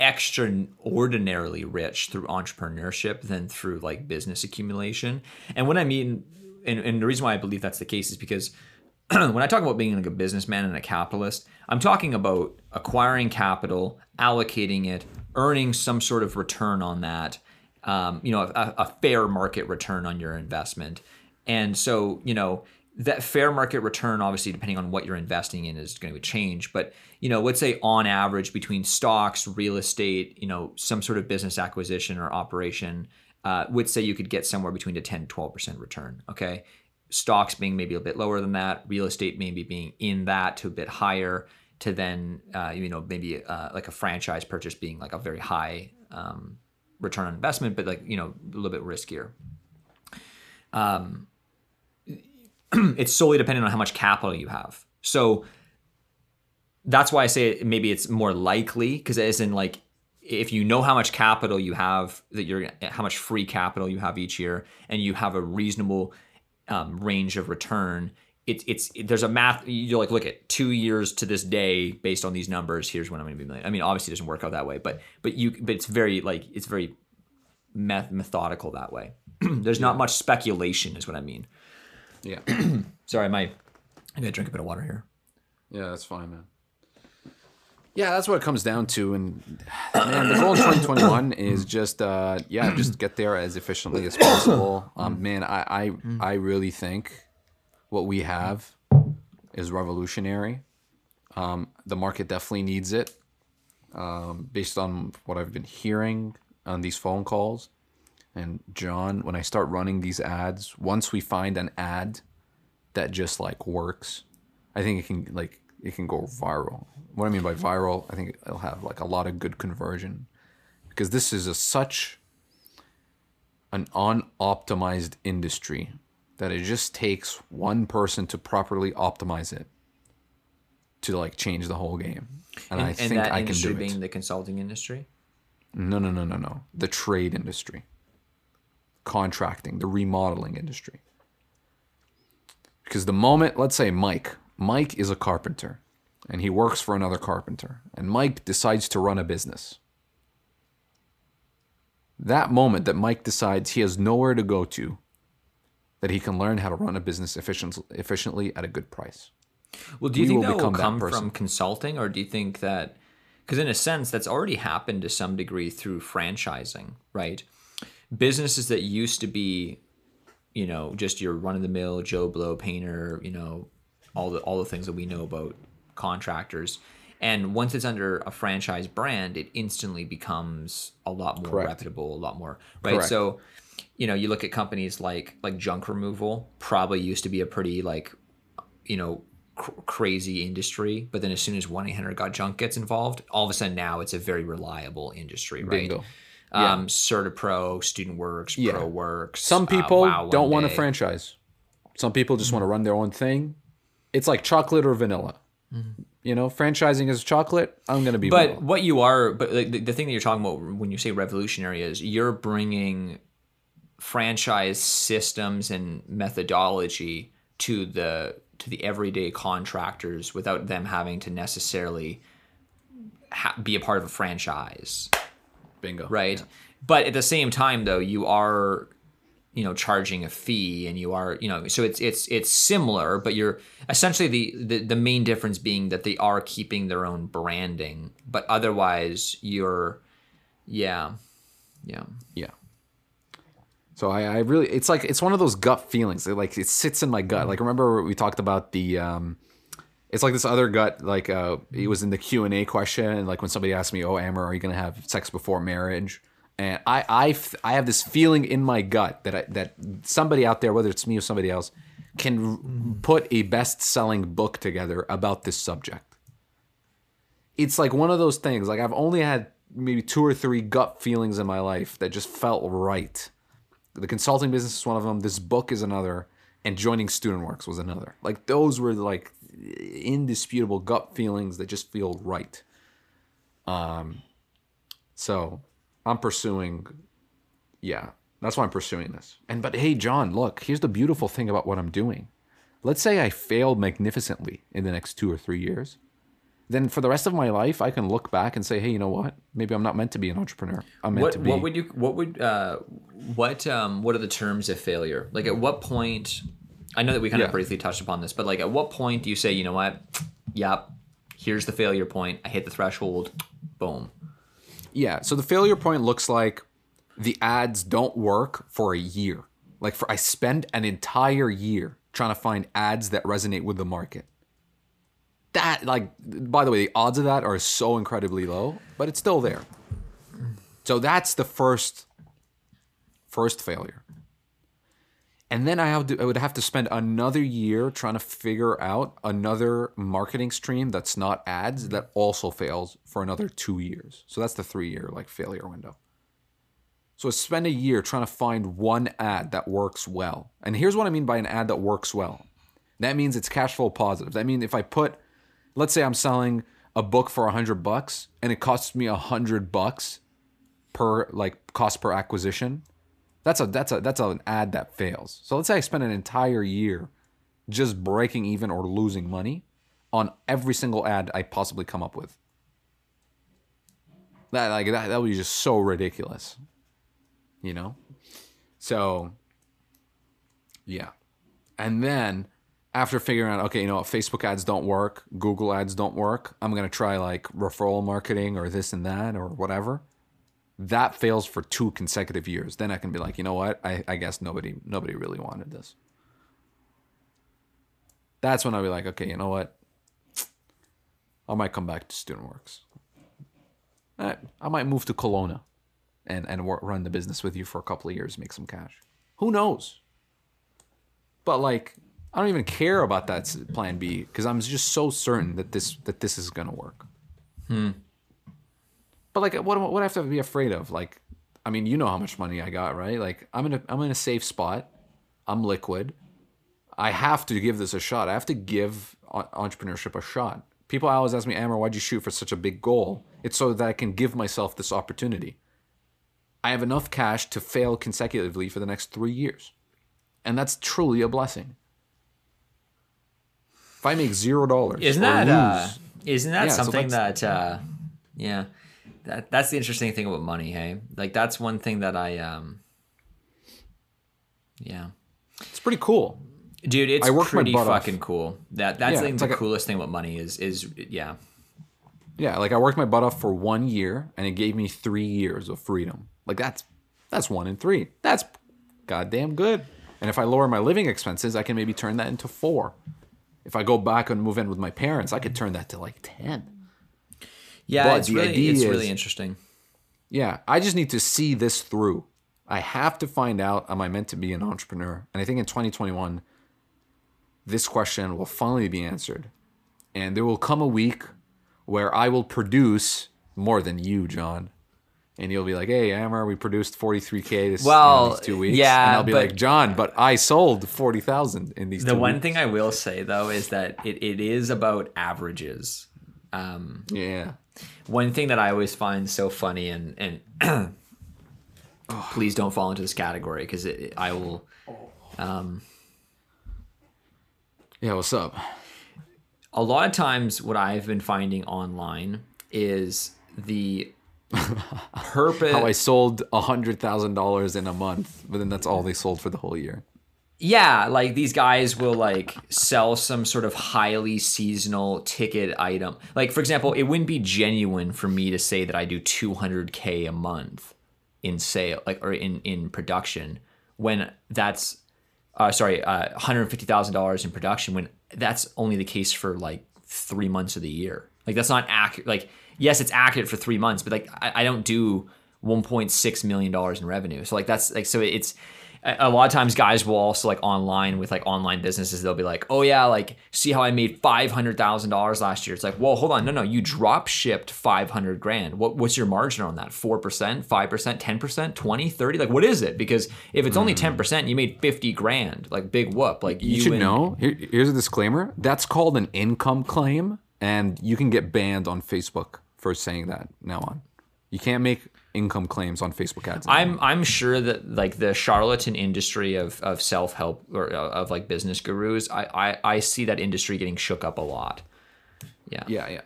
extraordinarily rich through entrepreneurship than through like business accumulation. And what I mean, and, and the reason why I believe that's the case is because when I talk about being like a businessman and a capitalist, I'm talking about acquiring capital, allocating it, earning some sort of return on that, um, you know, a, a fair market return on your investment. And so, you know, that fair market return, obviously, depending on what you're investing in, is going to change. But, you know, let's say on average between stocks, real estate, you know, some sort of business acquisition or operation, uh, would say you could get somewhere between a 10 12% return. Okay stocks being maybe a bit lower than that, real estate maybe being in that to a bit higher, to then uh, you know maybe uh, like a franchise purchase being like a very high um, return on investment, but like you know a little bit riskier. Um, it's solely dependent on how much capital you have. So that's why I say maybe it's more likely because as in like if you know how much capital you have that you're how much free capital you have each year and you have a reasonable um, range of return it's it's there's a math you're like look at two years to this day based on these numbers. Here's when i'm going to be million. I mean obviously it doesn't work out that way but but you but it's very like it's very meth- methodical that way. There's not much speculation is what i mean. Yeah, sorry my i gotta drink a bit of water here. Yeah, that's fine, man. Yeah, that's what it comes down to. And man, the goal in 2021 is just, uh, yeah, just get there as efficiently as possible. Um, man, I, I, I really think what we have is revolutionary. Um, the market definitely needs it. Um, based on what I've been hearing on these phone calls, and John, when I start running these ads, once we find an ad that just like works, I think it can like it can go viral. What I mean by viral, I think it'll have like a lot of good conversion because this is a such an unoptimized industry that it just takes one person to properly optimize it to like change the whole game. And, I and think that I can do being it. the consulting industry No, no, no, no, no. The trade industry, contracting, the remodeling industry. Because the moment, let's say Mike, Mike is a carpenter and he works for another carpenter, and Mike decides to run a business. That moment that Mike decides he has nowhere to go to, that he can learn how to run a business efficient, efficiently at a good price. Well, do you we think will that will become that come from consulting, or do you think that, because in a sense, that's already happened to some degree through franchising, right? Businesses that used to be, you know, just your run of the mill Joe Blow painter, you know, all the all the things that we know about contractors, and once it's under a franchise brand, it instantly becomes a lot more Correct. reputable, a lot more right. Correct. So, you know, you look at companies like like junk removal, probably used to be a pretty like you know cr- crazy industry but then as soon as 1-800 got junk gets involved all of a sudden now it's a very reliable industry right Bingo. um CertaPro, student works Yeah. pro works Some uh, people Wow don't want to Day. franchise. Some people just want to run their own thing. It's like chocolate or vanilla. You know, franchising is chocolate. I'm gonna be. but vanilla. what you are but the, the thing that you're talking about when you say revolutionary is you're bringing franchise systems and methodology to the to the everyday contractors without them having to necessarily ha- be a part of a franchise bingo. right but at the same time though you are you know charging a fee and you are you know so it's it's it's similar but you're essentially the the, the main difference being that they are keeping their own branding but otherwise you're yeah yeah Yeah. So I, I really, it's like it's one of those gut feelings. It, like it sits in my gut. Like remember we talked about the, um, it's like this other gut. Like uh, it was in the Q and A question. Like when somebody asked me, "Oh, Amer, are you gonna have sex before marriage?" And I, I, f- I have this feeling in my gut that I, that somebody out there, whether it's me or somebody else, can r- put a best-selling book together about this subject. It's like one of those things. Like I've only had maybe two or three gut feelings in my life that just felt right the consulting business is one of them. This book is another, and joining StudentWorks was another. Like those were like indisputable gut feelings that just feel right. Um, so I'm pursuing, yeah, that's why I'm pursuing this. And but hey, John, look, here's the beautiful thing about what I'm doing. Let's say I failed magnificently in the next two or three years. Then for the rest of my life, I can look back and say, hey, you know what? Maybe I'm not meant to be an entrepreneur. I'm meant What to be. what would you what would uh what um what are the terms of failure? Like at what point I know that we kind of briefly touched upon this, but like at what point do you say, you know what? Yep, here's the failure point. I hit the threshold. Boom. Yeah. So the failure point looks like the ads don't work for a year. Like for I spend an entire year trying to find ads that resonate with the market. That like by the way, the odds of that are so incredibly low, but it's still there. So that's the first first failure. And then I to, I would have to spend another year trying to figure out another marketing stream that's not ads that also fails for another two years. So that's the three year like failure window. So I spend a year trying to find one ad that works well. And here's what I mean by an ad that works well. That means it's cash flow positive. That means if I put, let's say I'm selling a book for a hundred bucks and it costs me a hundred bucks per like cost per acquisition, that's a that's a that's an ad that fails. So let's say I spend an entire year just breaking even or losing money on every single ad I possibly come up with. That like that that would be just so ridiculous. You know? So yeah. And then after figuring out, okay, you know what, Facebook ads don't work, Google ads don't work, I'm gonna try like referral marketing or this and that or whatever that fails for two consecutive years, then I can be like, you know what? I, I guess nobody nobody really wanted this. That's when I'll be like, okay, you know what? I might come back to StudentWorks. I, I might move to Kelowna and and run the business with you for a couple of years, make some cash. Who knows? But like, I don't even care about that plan B because I'm just so certain that this that this is gonna work. Hmm. But like, what what I have to be afraid of? Like, I mean, you know how much money I got, right? Like, I'm in a I'm in a safe spot. I'm liquid. I have to give this a shot. I have to give entrepreneurship a shot. People always ask me, Amer, why'd you shoot for such a big goal? It's so that I can give myself this opportunity. I have enough cash to fail consecutively for the next three years. And that's truly a blessing. If I make zero dollars, Isn't that uh, isn't that Yeah, something that's- that uh, yeah that that's the interesting thing about money, hey? Like that's one thing that I um yeah. it's pretty cool. Dude, it's I worked my pretty butt off. fucking cool. That that's Yeah, like the like a- coolest thing about money is is yeah. Yeah, like I worked my butt off for one year, and it gave me three years of freedom. Like that's that's one in three. That's goddamn good. And if I lower my living expenses, I can maybe turn that into four. If I go back and move in with my parents, I could turn that to like ten. Yeah, But it's the really idea it's is- really interesting. Yeah, I just need to see this through. I have to find out am I meant to be an entrepreneur? And I think in 2021 this question will finally be answered. And there will come a week where I will produce more than you, John. And you'll be like, "Hey, Amer, we produced 43k this you know, Well, these two weeks." yeah, and I'll be but- like, "John, but I sold 40,000 in these The two one weeks." thing I will say though is that it, it is about averages. Um, Yeah. one thing that I always find so funny and and please don't fall into this category because I will. Um, Yeah, what's up? a lot of times, what I've been finding online is the purpose. How I sold $100,000 in a month, but then that's all they sold for the whole year. Yeah, like these guys will like sell some sort of highly seasonal ticket item. Like for example, it wouldn't be genuine for me to say that I do 200k a month in sale like or in in production when that's uh sorry, uh $150,000 in production when that's only the case for like 3 months of the year. Like that's not accurate like yes, it's accurate for 3 months, but like I, I don't do 1.6 million dollars in revenue. So like that's like so it's a lot of times guys will also like online with like online businesses they'll be like oh yeah like see how i made $500000 last year it's like well hold on no no you drop shipped 500 grand what, what's your margin on that 4% 5% 10% 20 30 like what is it because if it's only 10% mm. you made 50 grand like big whoop like You, should and- know. Here, here's a disclaimer. That's called an income claim, and you can get banned on Facebook for saying that now on. You can't make income claims on Facebook ads. anymore. I'm I'm sure that like the charlatan industry of, of self help or uh, of like business gurus, I, I I see that industry getting shook up a lot. Yeah, yeah, yeah.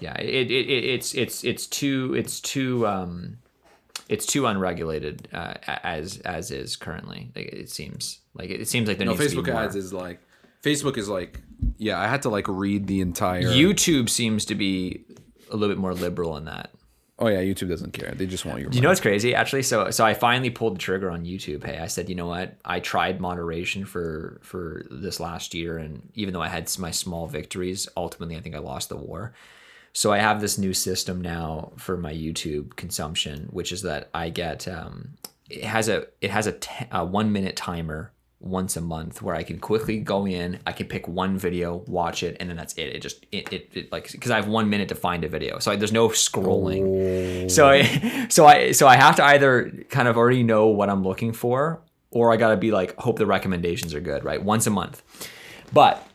yeah. It, it, it it's it's it's too it's too um it's too unregulated uh, as as is currently. Like, it seems like it seems like there No, needs to Facebook be more. ads is like Facebook is like yeah. I had to like read the entire. YouTube seems to be a little bit more liberal in that. oh yeah, YouTube doesn't care. They just want your. Do you know what's crazy? Actually, so so I finally pulled the trigger on YouTube. Hey, I said, you know what? I tried moderation for for this last year, and even though I had my small victories, ultimately I think I lost the war. So I have this new system now for my YouTube consumption, which is that I get um, it has a it has a, te- a one minute timer once a month where I can quickly go in, I can pick one video, watch it, and then that's it. It just it, it, it like because I have one minute to find a video, so I, there's no scrolling. So I so I so I have to either kind of already know what I'm looking for, or I gotta be like hope the recommendations are good, right? Once a month, but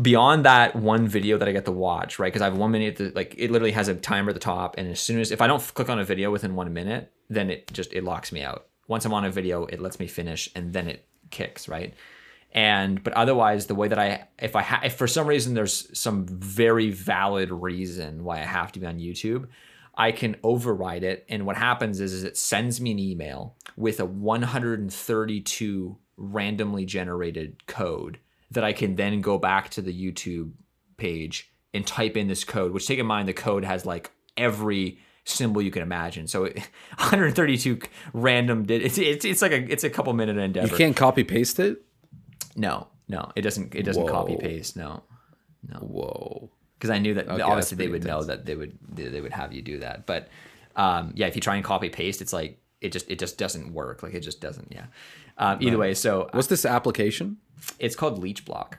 beyond that one video that I get to watch, right? Because I have one minute, to, like it literally has a timer at the top, and as soon as if I don't click on a video within one minute, then it just it locks me out. Once I'm on a video, it lets me finish, and then it kicks, right? And but otherwise, the way that I if I ha- if for some reason there's some very valid reason why I have to be on YouTube, I can override it, and what happens is, is it sends me an email with a 132 randomly generated code that I can then go back to the YouTube page and type in this code, which take in mind the code has like every symbol you can imagine. So 132 random did it's, it's it's like a it's a couple minute endeavor. You can't copy paste it. No, no, it doesn't it doesn't copy paste. No. No. Whoa. because I knew that Okay, obviously they would know that they would they, they would have you do that. But um, yeah, if you try and copy paste, it's like it just it just doesn't work. Like it just doesn't. Yeah. Um, either way, so What's this application? it's called Leech Block.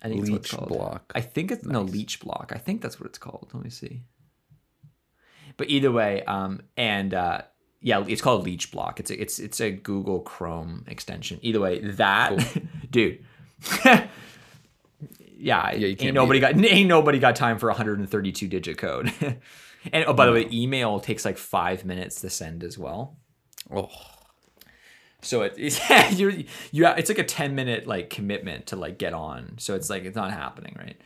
I think it's what it's Leech called. Block. I think it's no Leech Block. I think that's what it's called. Let me see. But either way, um, and uh, yeah, it's called Leech Block. It's a, it's it's a Google Chrome extension. Either way, that dude. yeah, you ain't nobody got ain't nobody got time for a 132 digit code. and oh, by the way, email takes like five minutes to send as well. Oh, So it, it's yeah, you're you it's like a 10 minute like commitment to like get on. So it's like it's not happening, right?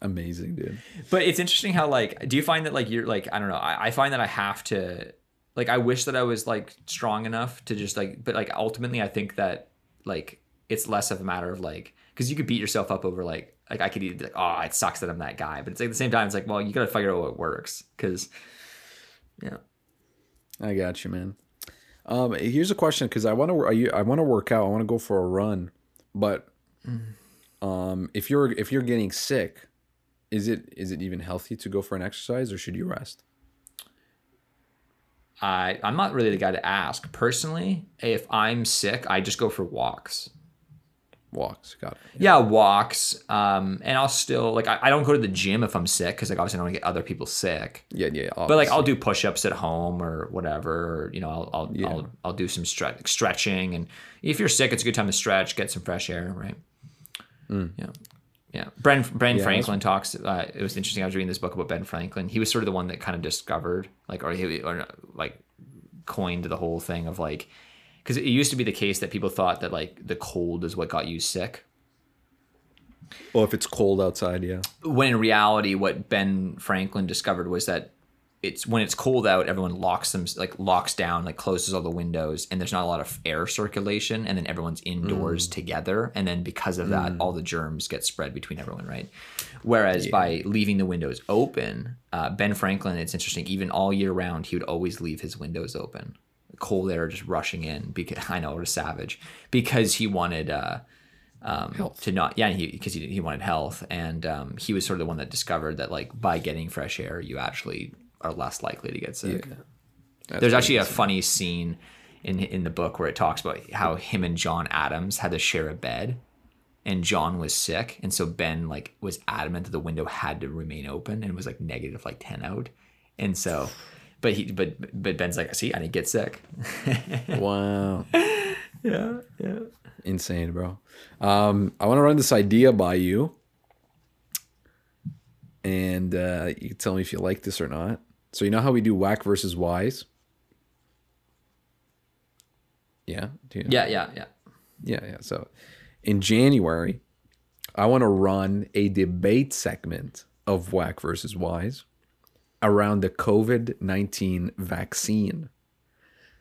Amazing, dude. But it's interesting how like do you find that like you're like I don't know, I, I find that I have to like I wish that I was like strong enough to just like but like ultimately I think that like it's less of a matter of like because you could beat yourself up over like like I could either be like, oh, it sucks that I'm that guy. But it's like at the same time, it's like, well, you gotta figure out what works. Cause yeah. I got you, man. Um, here's a question because I want to I want to work out. I want to go for a run, but um, if you're if you're getting sick, is it is it even healthy to go for an exercise or should you rest? I I'm not really the guy to ask. Personally, if I'm sick, I just go for walks. Walks, got it. Yeah, walks. Um, and I'll still like I, I don't go to the gym if I'm sick because like obviously I don't want to get other people sick. Yeah, yeah. But like I'll do push-ups at home or whatever. Or, you know, I'll I'll, Yeah. I'll I'll do some stre- stretching. And if you're sick, it's a good time to stretch, get some fresh air, right? Yeah. Yeah, Ben Ben. Yeah, Franklin talks. Uh, it was interesting. I was reading this book about Ben Franklin. He was sort of the one that kind of discovered, like, or he or like coined the whole thing of like, because it used to be the case that people thought that like the cold is what got you sick, Well, if it's cold outside, yeah. when in reality, what Ben Franklin discovered was that it's when it's cold out, everyone locks them like locks down, like closes all the windows, and there's not a lot of air circulation, and then everyone's indoors together, and then because of that, all the germs get spread between everyone, right? Whereas by leaving the windows open, uh, Ben Franklin, it's interesting, even all year round, he would always leave his windows open, cold air just rushing in. Because I know what a savage, because he wanted. Uh, um, to not yeah he because he, he wanted health and um, he was sort of the one that discovered that like by getting fresh air you actually are less likely to get sick there's actually a funny scene in in the book where it talks about how him and John Adams had to share a bed, and John was sick, and so Ben like was adamant that the window had to remain open and was like negative like ten out, and so. But he, but but Ben's like, see, I didn't get sick. Wow. yeah, yeah. Insane, bro. Um, I want to run this idea by you, and uh, you can tell me if you like this or not. So you know how we do whack versus wise? Yeah. Do you know? Yeah, yeah, yeah. Yeah, yeah. So in January, I want to run a debate segment of whack versus wise around the COVID 19 vaccine.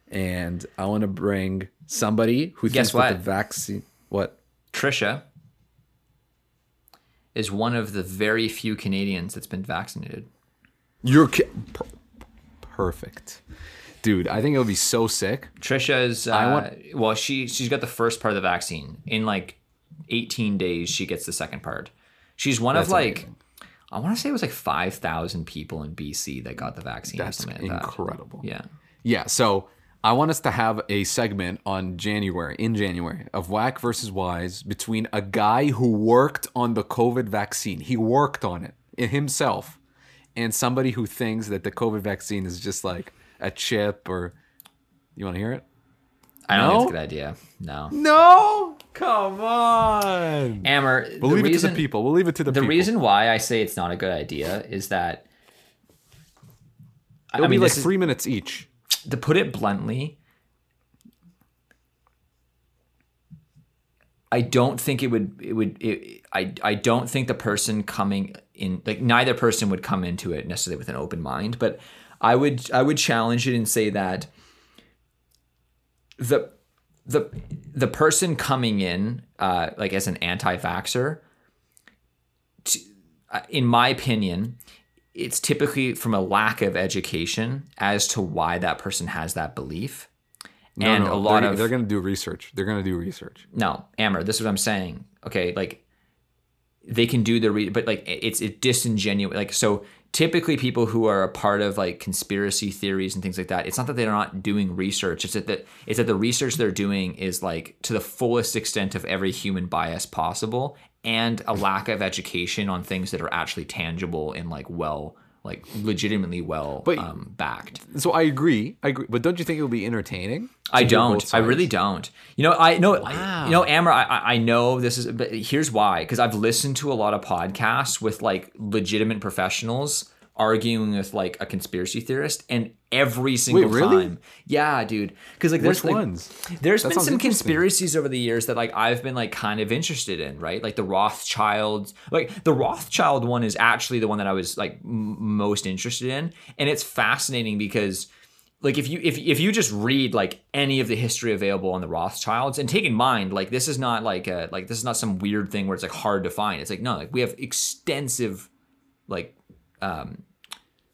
And I want to bring somebody who Guess thinks that the vaccine. What? Trisha is one of the very few Canadians that's been vaccinated. You're ki- per- perfect. Dude, I think it would be so sick. Trisha is. Uh, I want- Well, she she's got the first part of the vaccine. In like 18 days, she gets the second part. She's one That's of like. amazing. I want to say it was like 5,000 people in BC that got the vaccine. That's like that. incredible. Yeah. Yeah, so I want us to have a segment on January, in January, of Whack versus Wise between a guy who worked on the COVID vaccine. He worked on it himself, and somebody who thinks that the COVID vaccine is just like a chip or. You want to hear it? I don't think it's a good idea. No. No! Come on! Amer, We'll leave reason, it to the people. We'll leave it to the, people. The people. reason why I say it's not a good idea is that. It'll mean, be like this is- three minutes each. to put it bluntly, I don't think it would. It would. It, I. I don't think the person coming in, like neither person would come into it necessarily with an open mind. But I would. I would challenge it and say that the the the person coming in, uh, like as an anti-vaxer, uh, in my opinion, it's typically from a lack of education as to why that person has that belief. No, and no, a lot they're, of they're going to do research. They're going to do research. no, Amer, this is what I'm saying. Okay, like they can do the re- but like it's it disingenuous. Like so, typically people who are a part of like conspiracy theories and things like that. It's not that they're not doing research. It's that, that it's that the research they're doing is like to the fullest extent of every human bias possible, and a lack of education on things that are actually tangible and like well, like legitimately well But- um, backed. So I agree. I agree. But don't you think it would be entertaining? I don't. I really don't. You know, I know. I, you know, Amer. I, I- I know this is, but here's why. Because I've listened to a lot of podcasts with like legitimate professionals arguing with like a conspiracy theorist, and every single really? time, yeah, dude. Because like, Which there's like, ones? there's That been some conspiracies over the years that like I've been like kind of interested in, right? Like the Rothschilds, like the Rothschild one is actually the one that I was like m- most interested in, and it's fascinating because like if you if if you just read like any of the history available on the Rothschilds and take in mind like this is not like a like this is not some weird thing where it's like hard to find. It's like no, like we have extensive like um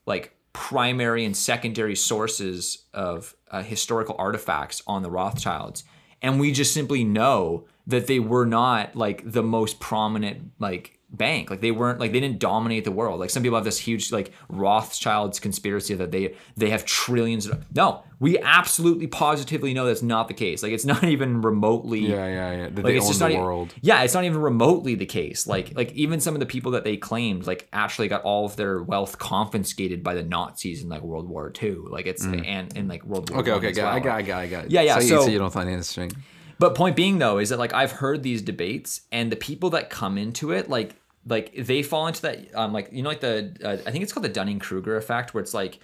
like primary and secondary sources of uh, historical artifacts on the Rothschilds, and we just simply know that they were not like the most prominent like bank. Like they weren't like they didn't dominate the world. Like some people have this huge like Rothschilds conspiracy that they they have trillions. Of, no, we absolutely positively know that's not the case. Like it's not even remotely Yeah, yeah, yeah. That like they it's own just the not world. yeah, it's not even remotely the case. Like like even some of the people that they claimed like actually got all of their wealth confiscated by the Nazis in like World War II. Like it's and in like World War Mm. Okay, One okay, got, I got, I got, I got. Yeah, yeah, Say, so- say you don't find it interesting. But point being though is that like I've heard these debates and the people that come into it like like they fall into that um like you know like the uh, I think it's called the Dunning Kruger effect where it's like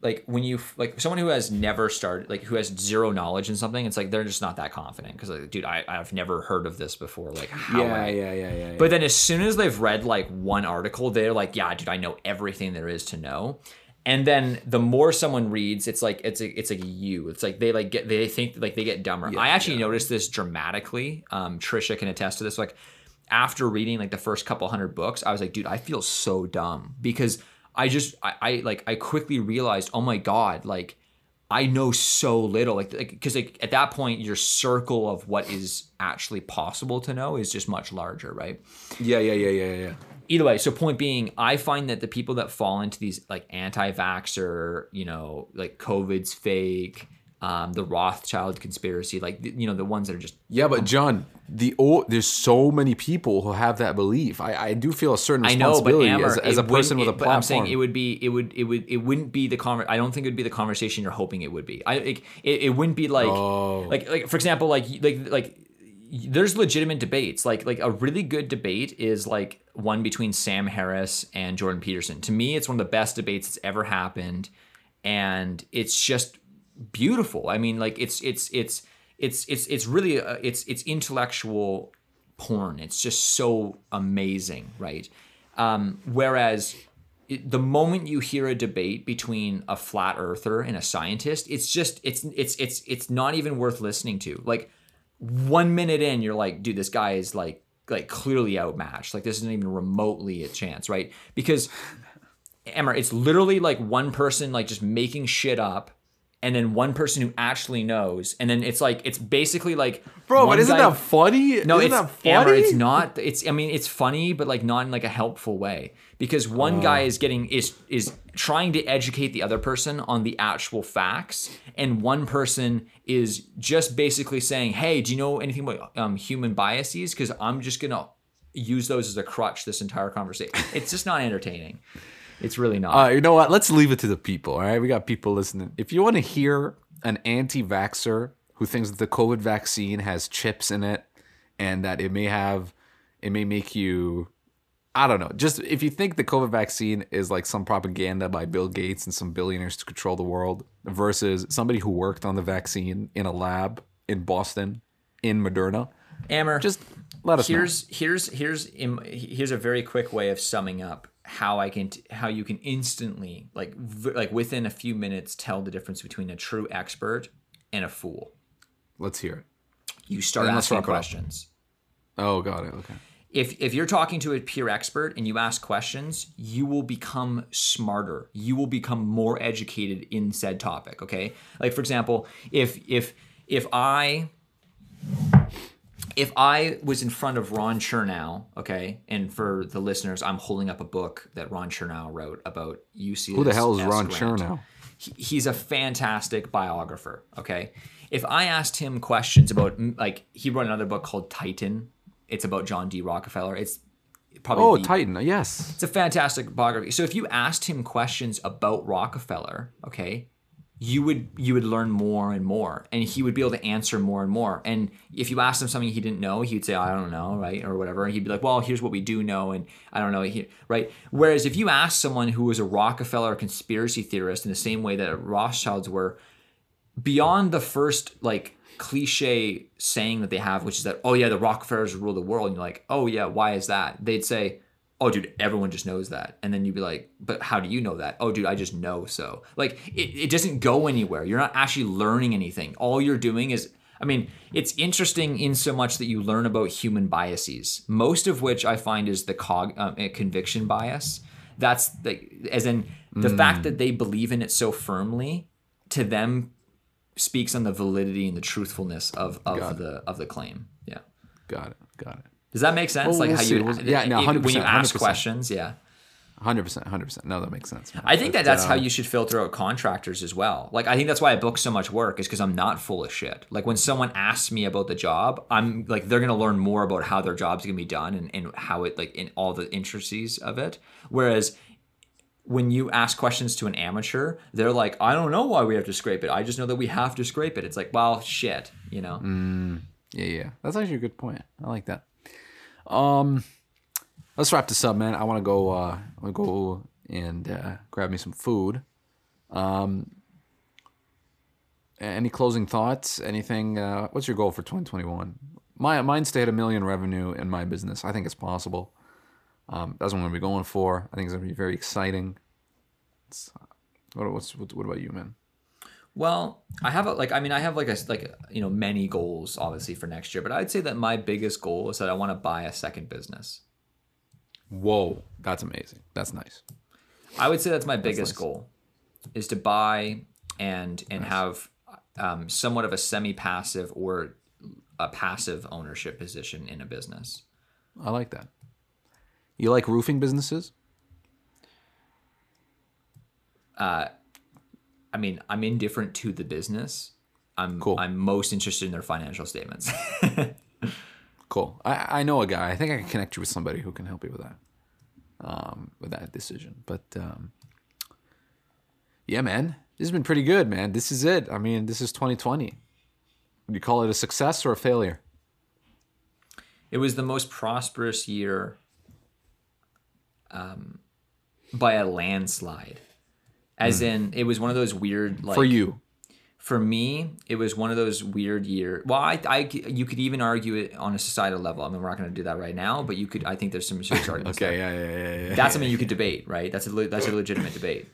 like when you like someone who has never started like who has zero knowledge in something it's like they're just not that confident because like dude I, I've never heard of this before like how Yeah, I- yeah, yeah, yeah. but then as soon as they've read like one article, they're like, yeah, dude, I know everything there is to know. And then the more someone reads, it's like it's a it's like a you. It's like they like get they think like they get dumber. I actually noticed this dramatically. Um, Trisha can attest to this. Like after reading like the first couple hundred books, I was like, dude, I feel so dumb because I just I, I like I quickly realized, oh my god, like I know so little, like because like, at that point your circle of what is actually possible to know is just much larger, right? yeah, yeah, yeah, yeah, yeah. Either way, so point being, I find that the people that fall into these like anti-vaxxer, you know, like COVID's fake, um, the Rothschild conspiracy, like you know the ones that are just Yeah, but John, the o- there's so many people who have that belief. I, I do feel a certain I know, but Amer, as, as a it person with wouldn't- a it- but I'm saying it would be, it would, it would, it wouldn't be the conver- I don't think it would be the conversation you're hoping it would be. I, it, it, it wouldn't be like, Oh. like, like for example, like, like, like, there's legitimate debates. Like, like a really good debate is like one between Sam Harris and Jordan Peterson. To me, it's one of the best debates that's ever happened, and it's just beautiful. I mean, like, it's, it's, it's, it's, it's, it's really, uh, it's, it's intellectual porn. It's just so amazing, right? Um, whereas it, the moment you hear a debate between a flat earther and a scientist, it's just it's it's it's it's not even worth listening to. Like one minute in, you're like, dude, this guy is like like clearly outmatched. Like this isn't even remotely a chance, right? Because Amer, it's literally like one person like just making shit up. And then one person who actually knows, and then it's like it's basically like Bro, but isn't guy- that funny? no, isn't it's that funny? Amer, it's not. It's I mean, it's funny, but like not in like a helpful way. Because one Oh. guy is getting is is trying to educate the other person on the actual facts, and one person is just basically saying, "Hey, do you know anything about um, human biases? Because I'm just gonna use those as a crutch this entire conversation." It's just not entertaining. It's really not. Uh, you know what? Let's leave it to the people. All right, we got people listening. If you want to hear an anti-vaxxer who thinks that the COVID vaccine has chips in it and that it may have, it may make you, I don't know. Just if you think the COVID vaccine is like some propaganda by Bill Gates and some billionaires to control the world, versus somebody who worked on the vaccine in a lab in Boston in Moderna, Amer, just let us know. here's here's here's here's a very quick way of summing up how I can t- how you can instantly like v- like within a few minutes tell the difference between a true expert and a fool. Let's hear it. You start asking wrap it up. questions. Oh, got it. Okay. If if you're talking to a peer expert and you ask questions, you will become smarter. You will become more educated in said topic, okay? Like for example, if if if I if I was in front of Ron Chernow, okay, and for the listeners, I'm holding up a book that Ron Chernow wrote about UC. Who the hell is Ron Chernow? he- he's a fantastic biographer. Okay, if I asked him questions about like he wrote another book called Titan. It's about John D. Rockefeller. It's probably Oh, the- Titan. Yes. it's a fantastic biography. So if you asked him questions about Rockefeller, okay, you would you would learn more and more, and he would be able to answer more and more. And if you asked him something he didn't know, he'd say, "I don't know," right, or whatever. And he'd be like, "Well, here's what we do know," and I don't know, right. Whereas if you ask someone who was a Rockefeller conspiracy theorist in the same way that Rothschilds were, beyond the first like cliche saying that they have, which is that, oh yeah, the Rockefellers rule the world, and you're like, oh yeah, why is that? They'd say, oh dude, everyone just knows that, and then you'd be like, but how do you know that? Oh dude, I just know so. Like it, it doesn't go anywhere. You're not actually learning anything. All you're doing is. I mean, it's interesting in so much that you learn about human biases, most of which I find is the cog, um, uh, conviction bias. That's the, as in the fact that they believe in it so firmly, to them speaks on the validity and the truthfulness of, Got of it. the of the claim. Yeah. Got it. Got it. Does that make sense? Well, like we'll how see. you We'll- yeah, no, if- when you 100%, ask 100%. questions, yeah. Hundred percent, hundred percent. No, that makes sense. man. I think that But, that's how um, you should filter out contractors as well. Like I think that's why I book so much work is because I'm not full of shit. Like when someone asks me about the job, I'm like they're gonna learn more about how their job's gonna be done and, and how it like in all the intricacies of it. Whereas when you ask questions to an amateur, they're like, I don't know why we have to scrape it. I just know that we have to scrape it. It's like, well, shit, you know. Mm. Yeah, yeah. That's actually a good point. I like that. Um, let's wrap this up, man. I want to go. Uh, I want to go and uh, grab me some food. Um, any closing thoughts? Anything? Uh, what's your goal for 2021? My mine's to hit a million revenue in my business. I think it's possible. Um, that's what I'm gonna be going for. I think it's gonna be very exciting. What, what's what, what about you, man? Well, I have a, like I mean I have like a like you know many goals obviously for next year, but I'd say that my biggest goal is that I want to buy a second business. Whoa, that's amazing. That's nice. I would say that's my biggest nice. goal is to buy and and have um, somewhat of a semi-passive or a passive ownership position in a business. I like that. You like roofing businesses? I mean, I'm indifferent to the business. I'm Cool. I'm most interested in their financial statements. Cool. I, I know a guy. I think I can connect you with somebody who can help you with that. Um, with that decision. But um, yeah, man, this has been pretty good, man. This is it. I mean, this is 2020. Would you call it a success or a failure? it was the most prosperous year um, by a landslide. As in, it was one of those weird like. For you. for me, it was one of those weird year. Well, I, I, you could even argue it on a societal level. I mean, we're not going to do that right now, but you could. I think there's some serious arguments. Okay, yeah, yeah, yeah, yeah. that's something you could debate, right? That's a that's a legitimate debate.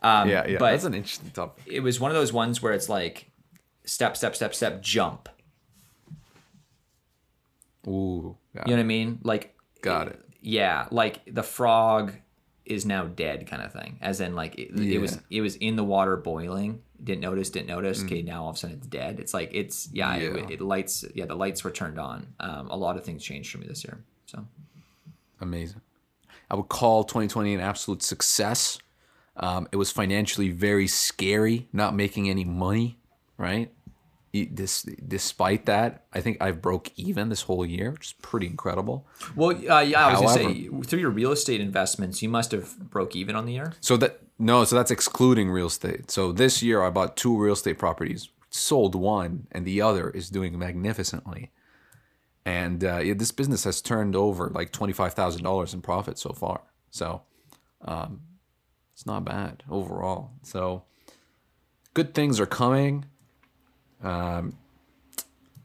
Um, yeah, yeah. But that's an interesting topic. it was one of those ones where it's like step, step, step, step, jump. Ooh, You know what I mean? Like, got it. yeah, like the frog is now dead, kind of thing. As in, like it, it was it was in the water boiling. Didn't notice, didn't notice. Okay, now all of a sudden it's dead. It's like it's yeah, Mm. Yeah. It, it lights. Yeah, the lights were turned on. Um, a lot of things changed for me this year. So Amazing. I would call 2020 an absolute success. Um, it was financially very scary, not making any money, right? This, despite that, I think I've broke even this whole year, which is pretty incredible. Well, uh, yeah, I was gonna say through your real estate investments, you must have broke even on the year. So that no, so that's excluding real estate. So this year I bought two real estate properties, sold one, and the other is doing magnificently. And uh, yeah, this business has turned over like twenty five thousand dollars in profit so far. So um, it's not bad overall. So good things are coming. Um,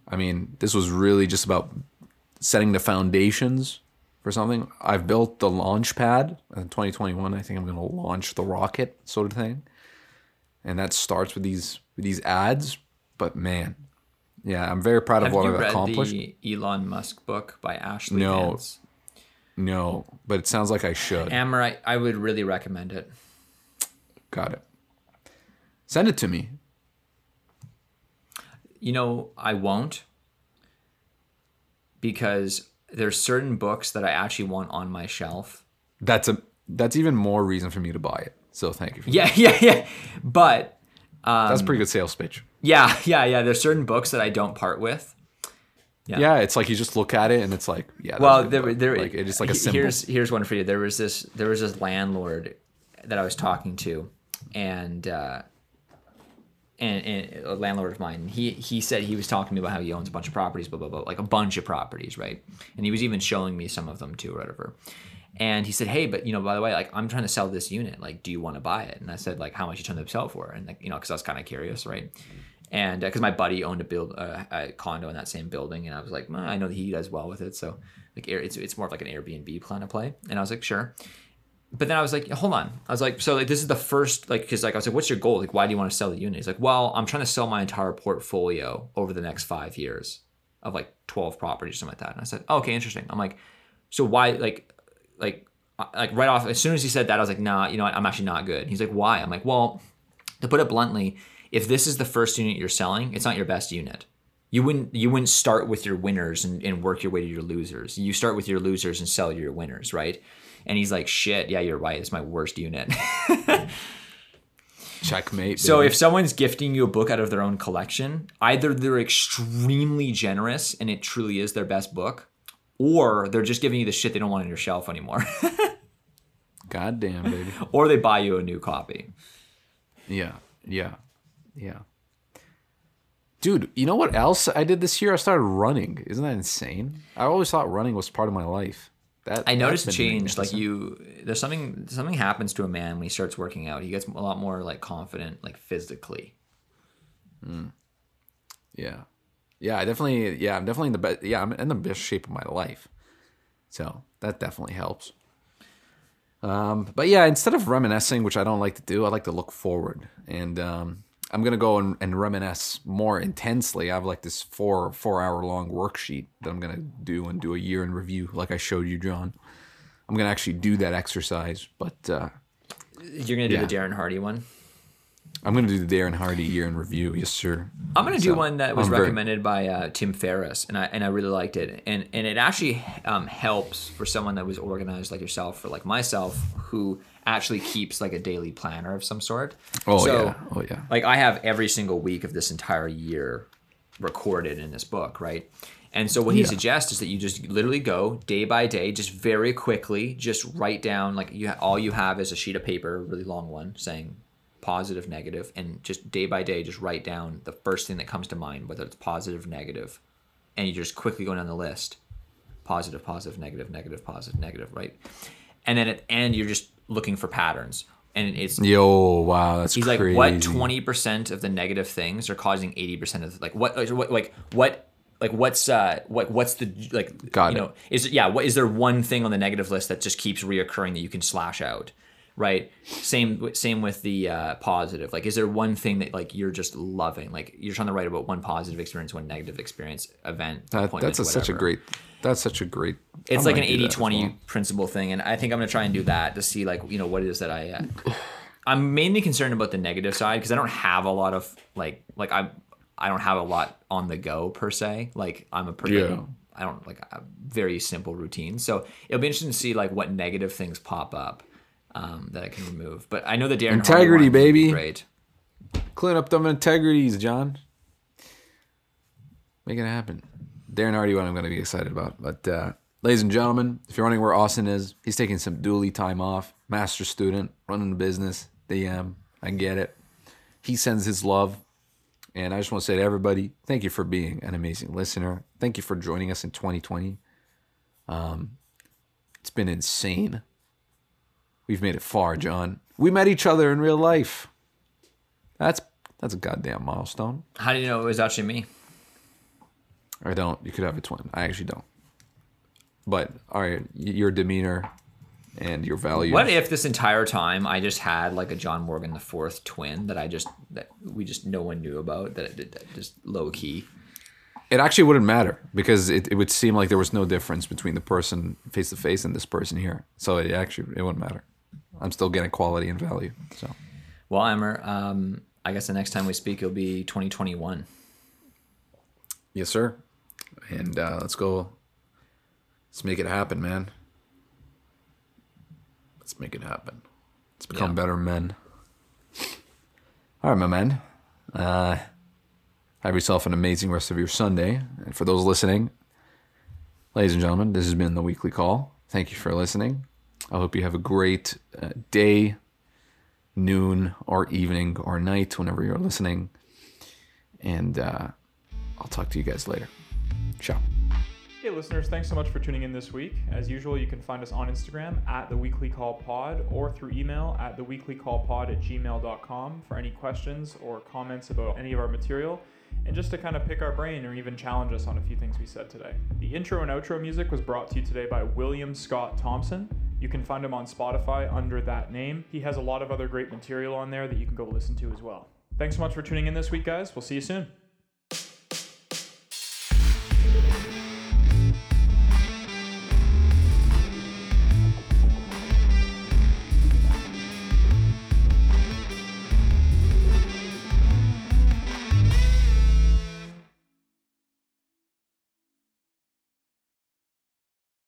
I mean, this was really just about setting the foundations for something. I've built the launch pad in 2021. I think I'm going to launch the rocket sort of thing, and that starts with these with these ads. But man, yeah, I'm very proud of Have what you I've read accomplished. the Elon Musk book by Ashley No. Vance? No, but it sounds like I should. I, I would really recommend it. Got it. Send it to me. You know, I won't because there's certain books that I actually want on my shelf. That's a that's even more reason for me to buy it. So thank you. For Yeah, yeah, yeah. But that. that's a pretty good sales pitch. yeah, yeah, yeah. There's certain books that I don't part with. Yeah. Yeah. it's like you just look at it and it's like, yeah. Well, there, book. there, like it's just like a symbol. Here's here's one for you. There was this there was this landlord that I was talking to, and uh, and, and a landlord of mine. He he said he was talking to me about how he owns a bunch of properties, blah blah blah, like a bunch of properties, right? And he was even showing me some of them too, or whatever. And he said, "Hey, but you know, by the way, like I'm trying to sell this unit. Like, do you want to buy it?" And I said, "Like, how much you trying to sell for?" And like, you know, because I was kind of curious, right? And because my buddy owned a build uh, a condo in that same building, and I was like, I know that he does well with it, so like it's it's more of like an Airbnb kind of play. And I was like, sure. But then I was like, hold on. I was like, so like this is the first like because like I was like, what's your goal? Like, why do you want to sell the unit? He's like, well, I'm trying to sell my entire portfolio over the next five years of like 12 properties, or something like that. And I said, oh, okay, interesting. I'm like, so why like like uh, like right off as soon as he said that, I was like, nah, you know what? I'm actually not good. He's like, why? I'm like, well, to put it bluntly, if this is the first unit you're selling, it's not your best unit. You wouldn't you wouldn't start with your winners and, and work your way to your losers. You start with your losers and sell your winners, right? And he's like, shit, yeah, you're right. It's my worst unit. Checkmate. so if someone's gifting you a book out of their own collection, either they're extremely generous and it truly is their best book, or they're just giving you the shit they don't want on your shelf anymore. God damn, baby. or they buy you a new copy. Yeah, yeah, yeah. Dude, you know what else I did this year? I started running. Isn't that insane? I always thought running was part of my life. That I noticed a change. Like you, there's something something happens to a man when he starts working out. He gets a lot more like confident, like physically. Yeah, yeah. I definitely. Yeah, I'm definitely in the best. Yeah, I'm in the best shape of my life. So that definitely helps. Um, but yeah, instead of reminiscing, which I don't like to do, I like to look forward. And um, I'm gonna go and, and reminisce more intensely. I have like this four four hour long worksheet that I'm gonna do and do a year in review, like I showed you, John. I'm gonna actually do that exercise, but uh, You're gonna do Yeah. the Darren Hardy one. I'm gonna do the Darren Hardy year in review. Yes, sir. I'm gonna do one that was I'm very- recommended by uh, Tim Ferriss, and I and I really liked it, and and it actually um, helps for someone that was organized like yourself, or like myself, who actually keeps like a daily planner of some sort. Oh So, yeah. Oh yeah. like I have every single week of this entire year recorded in this book, right? And so what he Yeah. suggests is that you just literally go day by day, just very quickly, just write down like you ha- all you have is a sheet of paper, a really long one, saying positive, negative, and just day by day, just write down the first thing that comes to mind, whether it's positive, negative, and you just quickly go down the list, positive, positive, negative, negative, positive, negative, right? And then at the end, you're just looking for patterns, and it's Yo, wow, that's He's crazy. like, what twenty percent of the negative things are causing eighty percent of like what what like what like what's uh what what's the like Got you it. know is yeah what is there one thing on the negative list that just keeps reoccurring that you can slash out right same same with the uh, positive like is there one thing that like you're just loving like you're trying to write about one positive experience one negative experience event That, that's a, such a great. That's such a great. it's I'm like an gonna do that as 80-20 well. principle thing and i think i'm going to try and do that to see like you know what it is that i uh, i'm mainly concerned about the negative side because i don't have a lot of like like i i don't have a lot on the go per se like i'm a pretty Yeah. i don't like a very simple routine so it'll be interesting to see like what negative things pop up um, that i can remove but i know the Darren Integrity, one would be baby. great Clean up them integrities, John. Make it happen. Darren Hardy, one I'm going to be excited about. But, uh, ladies and gentlemen, if you're wondering where Austin is, he's taking some dually time off. Master student, running the business. DM. I get it. He sends his love. And I just want to say to everybody, thank you for being an amazing listener. Thank you for joining us in 2020. Um, it's been insane. We've made it far, John. We met each other in real life. That's that's a goddamn milestone. how do you know it was actually me I don't. You could have a twin. I actually don't. But all right, your demeanor and your value. What if this entire time I just had like a John Morgan the fourth twin that I just that we just no one knew about that, that, that just low key. It actually wouldn't matter because it, it would seem like there was no difference between the person face to face and this person here. So it actually it wouldn't matter. I'm still getting quality and value. So Well, Amer, um, I guess the next time we speak it'll be 2021. yes, sir. And uh, let's go. Let's make it happen, man. Let's make it happen. Let's become Yeah. better men. All right, my man. Uh, have yourself an amazing rest of your Sunday. And for those listening, ladies and gentlemen, this has been the weekly call. Thank you for listening. I hope you have a great uh, day, noon, or evening, or night, whenever you're listening. And uh, I'll talk to you guys later. Ciao. Hey, listeners, thanks so much for tuning in this week. As usual, you can find us on Instagram at the Weekly Call Pod or through email at the Weekly Call Pod at gmail.com for any questions or comments about any of our material and just to kind of pick our brain or even challenge us on a few things we said today. The intro and outro music was brought to you today by William Scott Thompson. You can find him on Spotify under that name. He has a lot of other great material on there that you can go listen to as well. Thanks so much for tuning in this week, guys. We'll see you soon.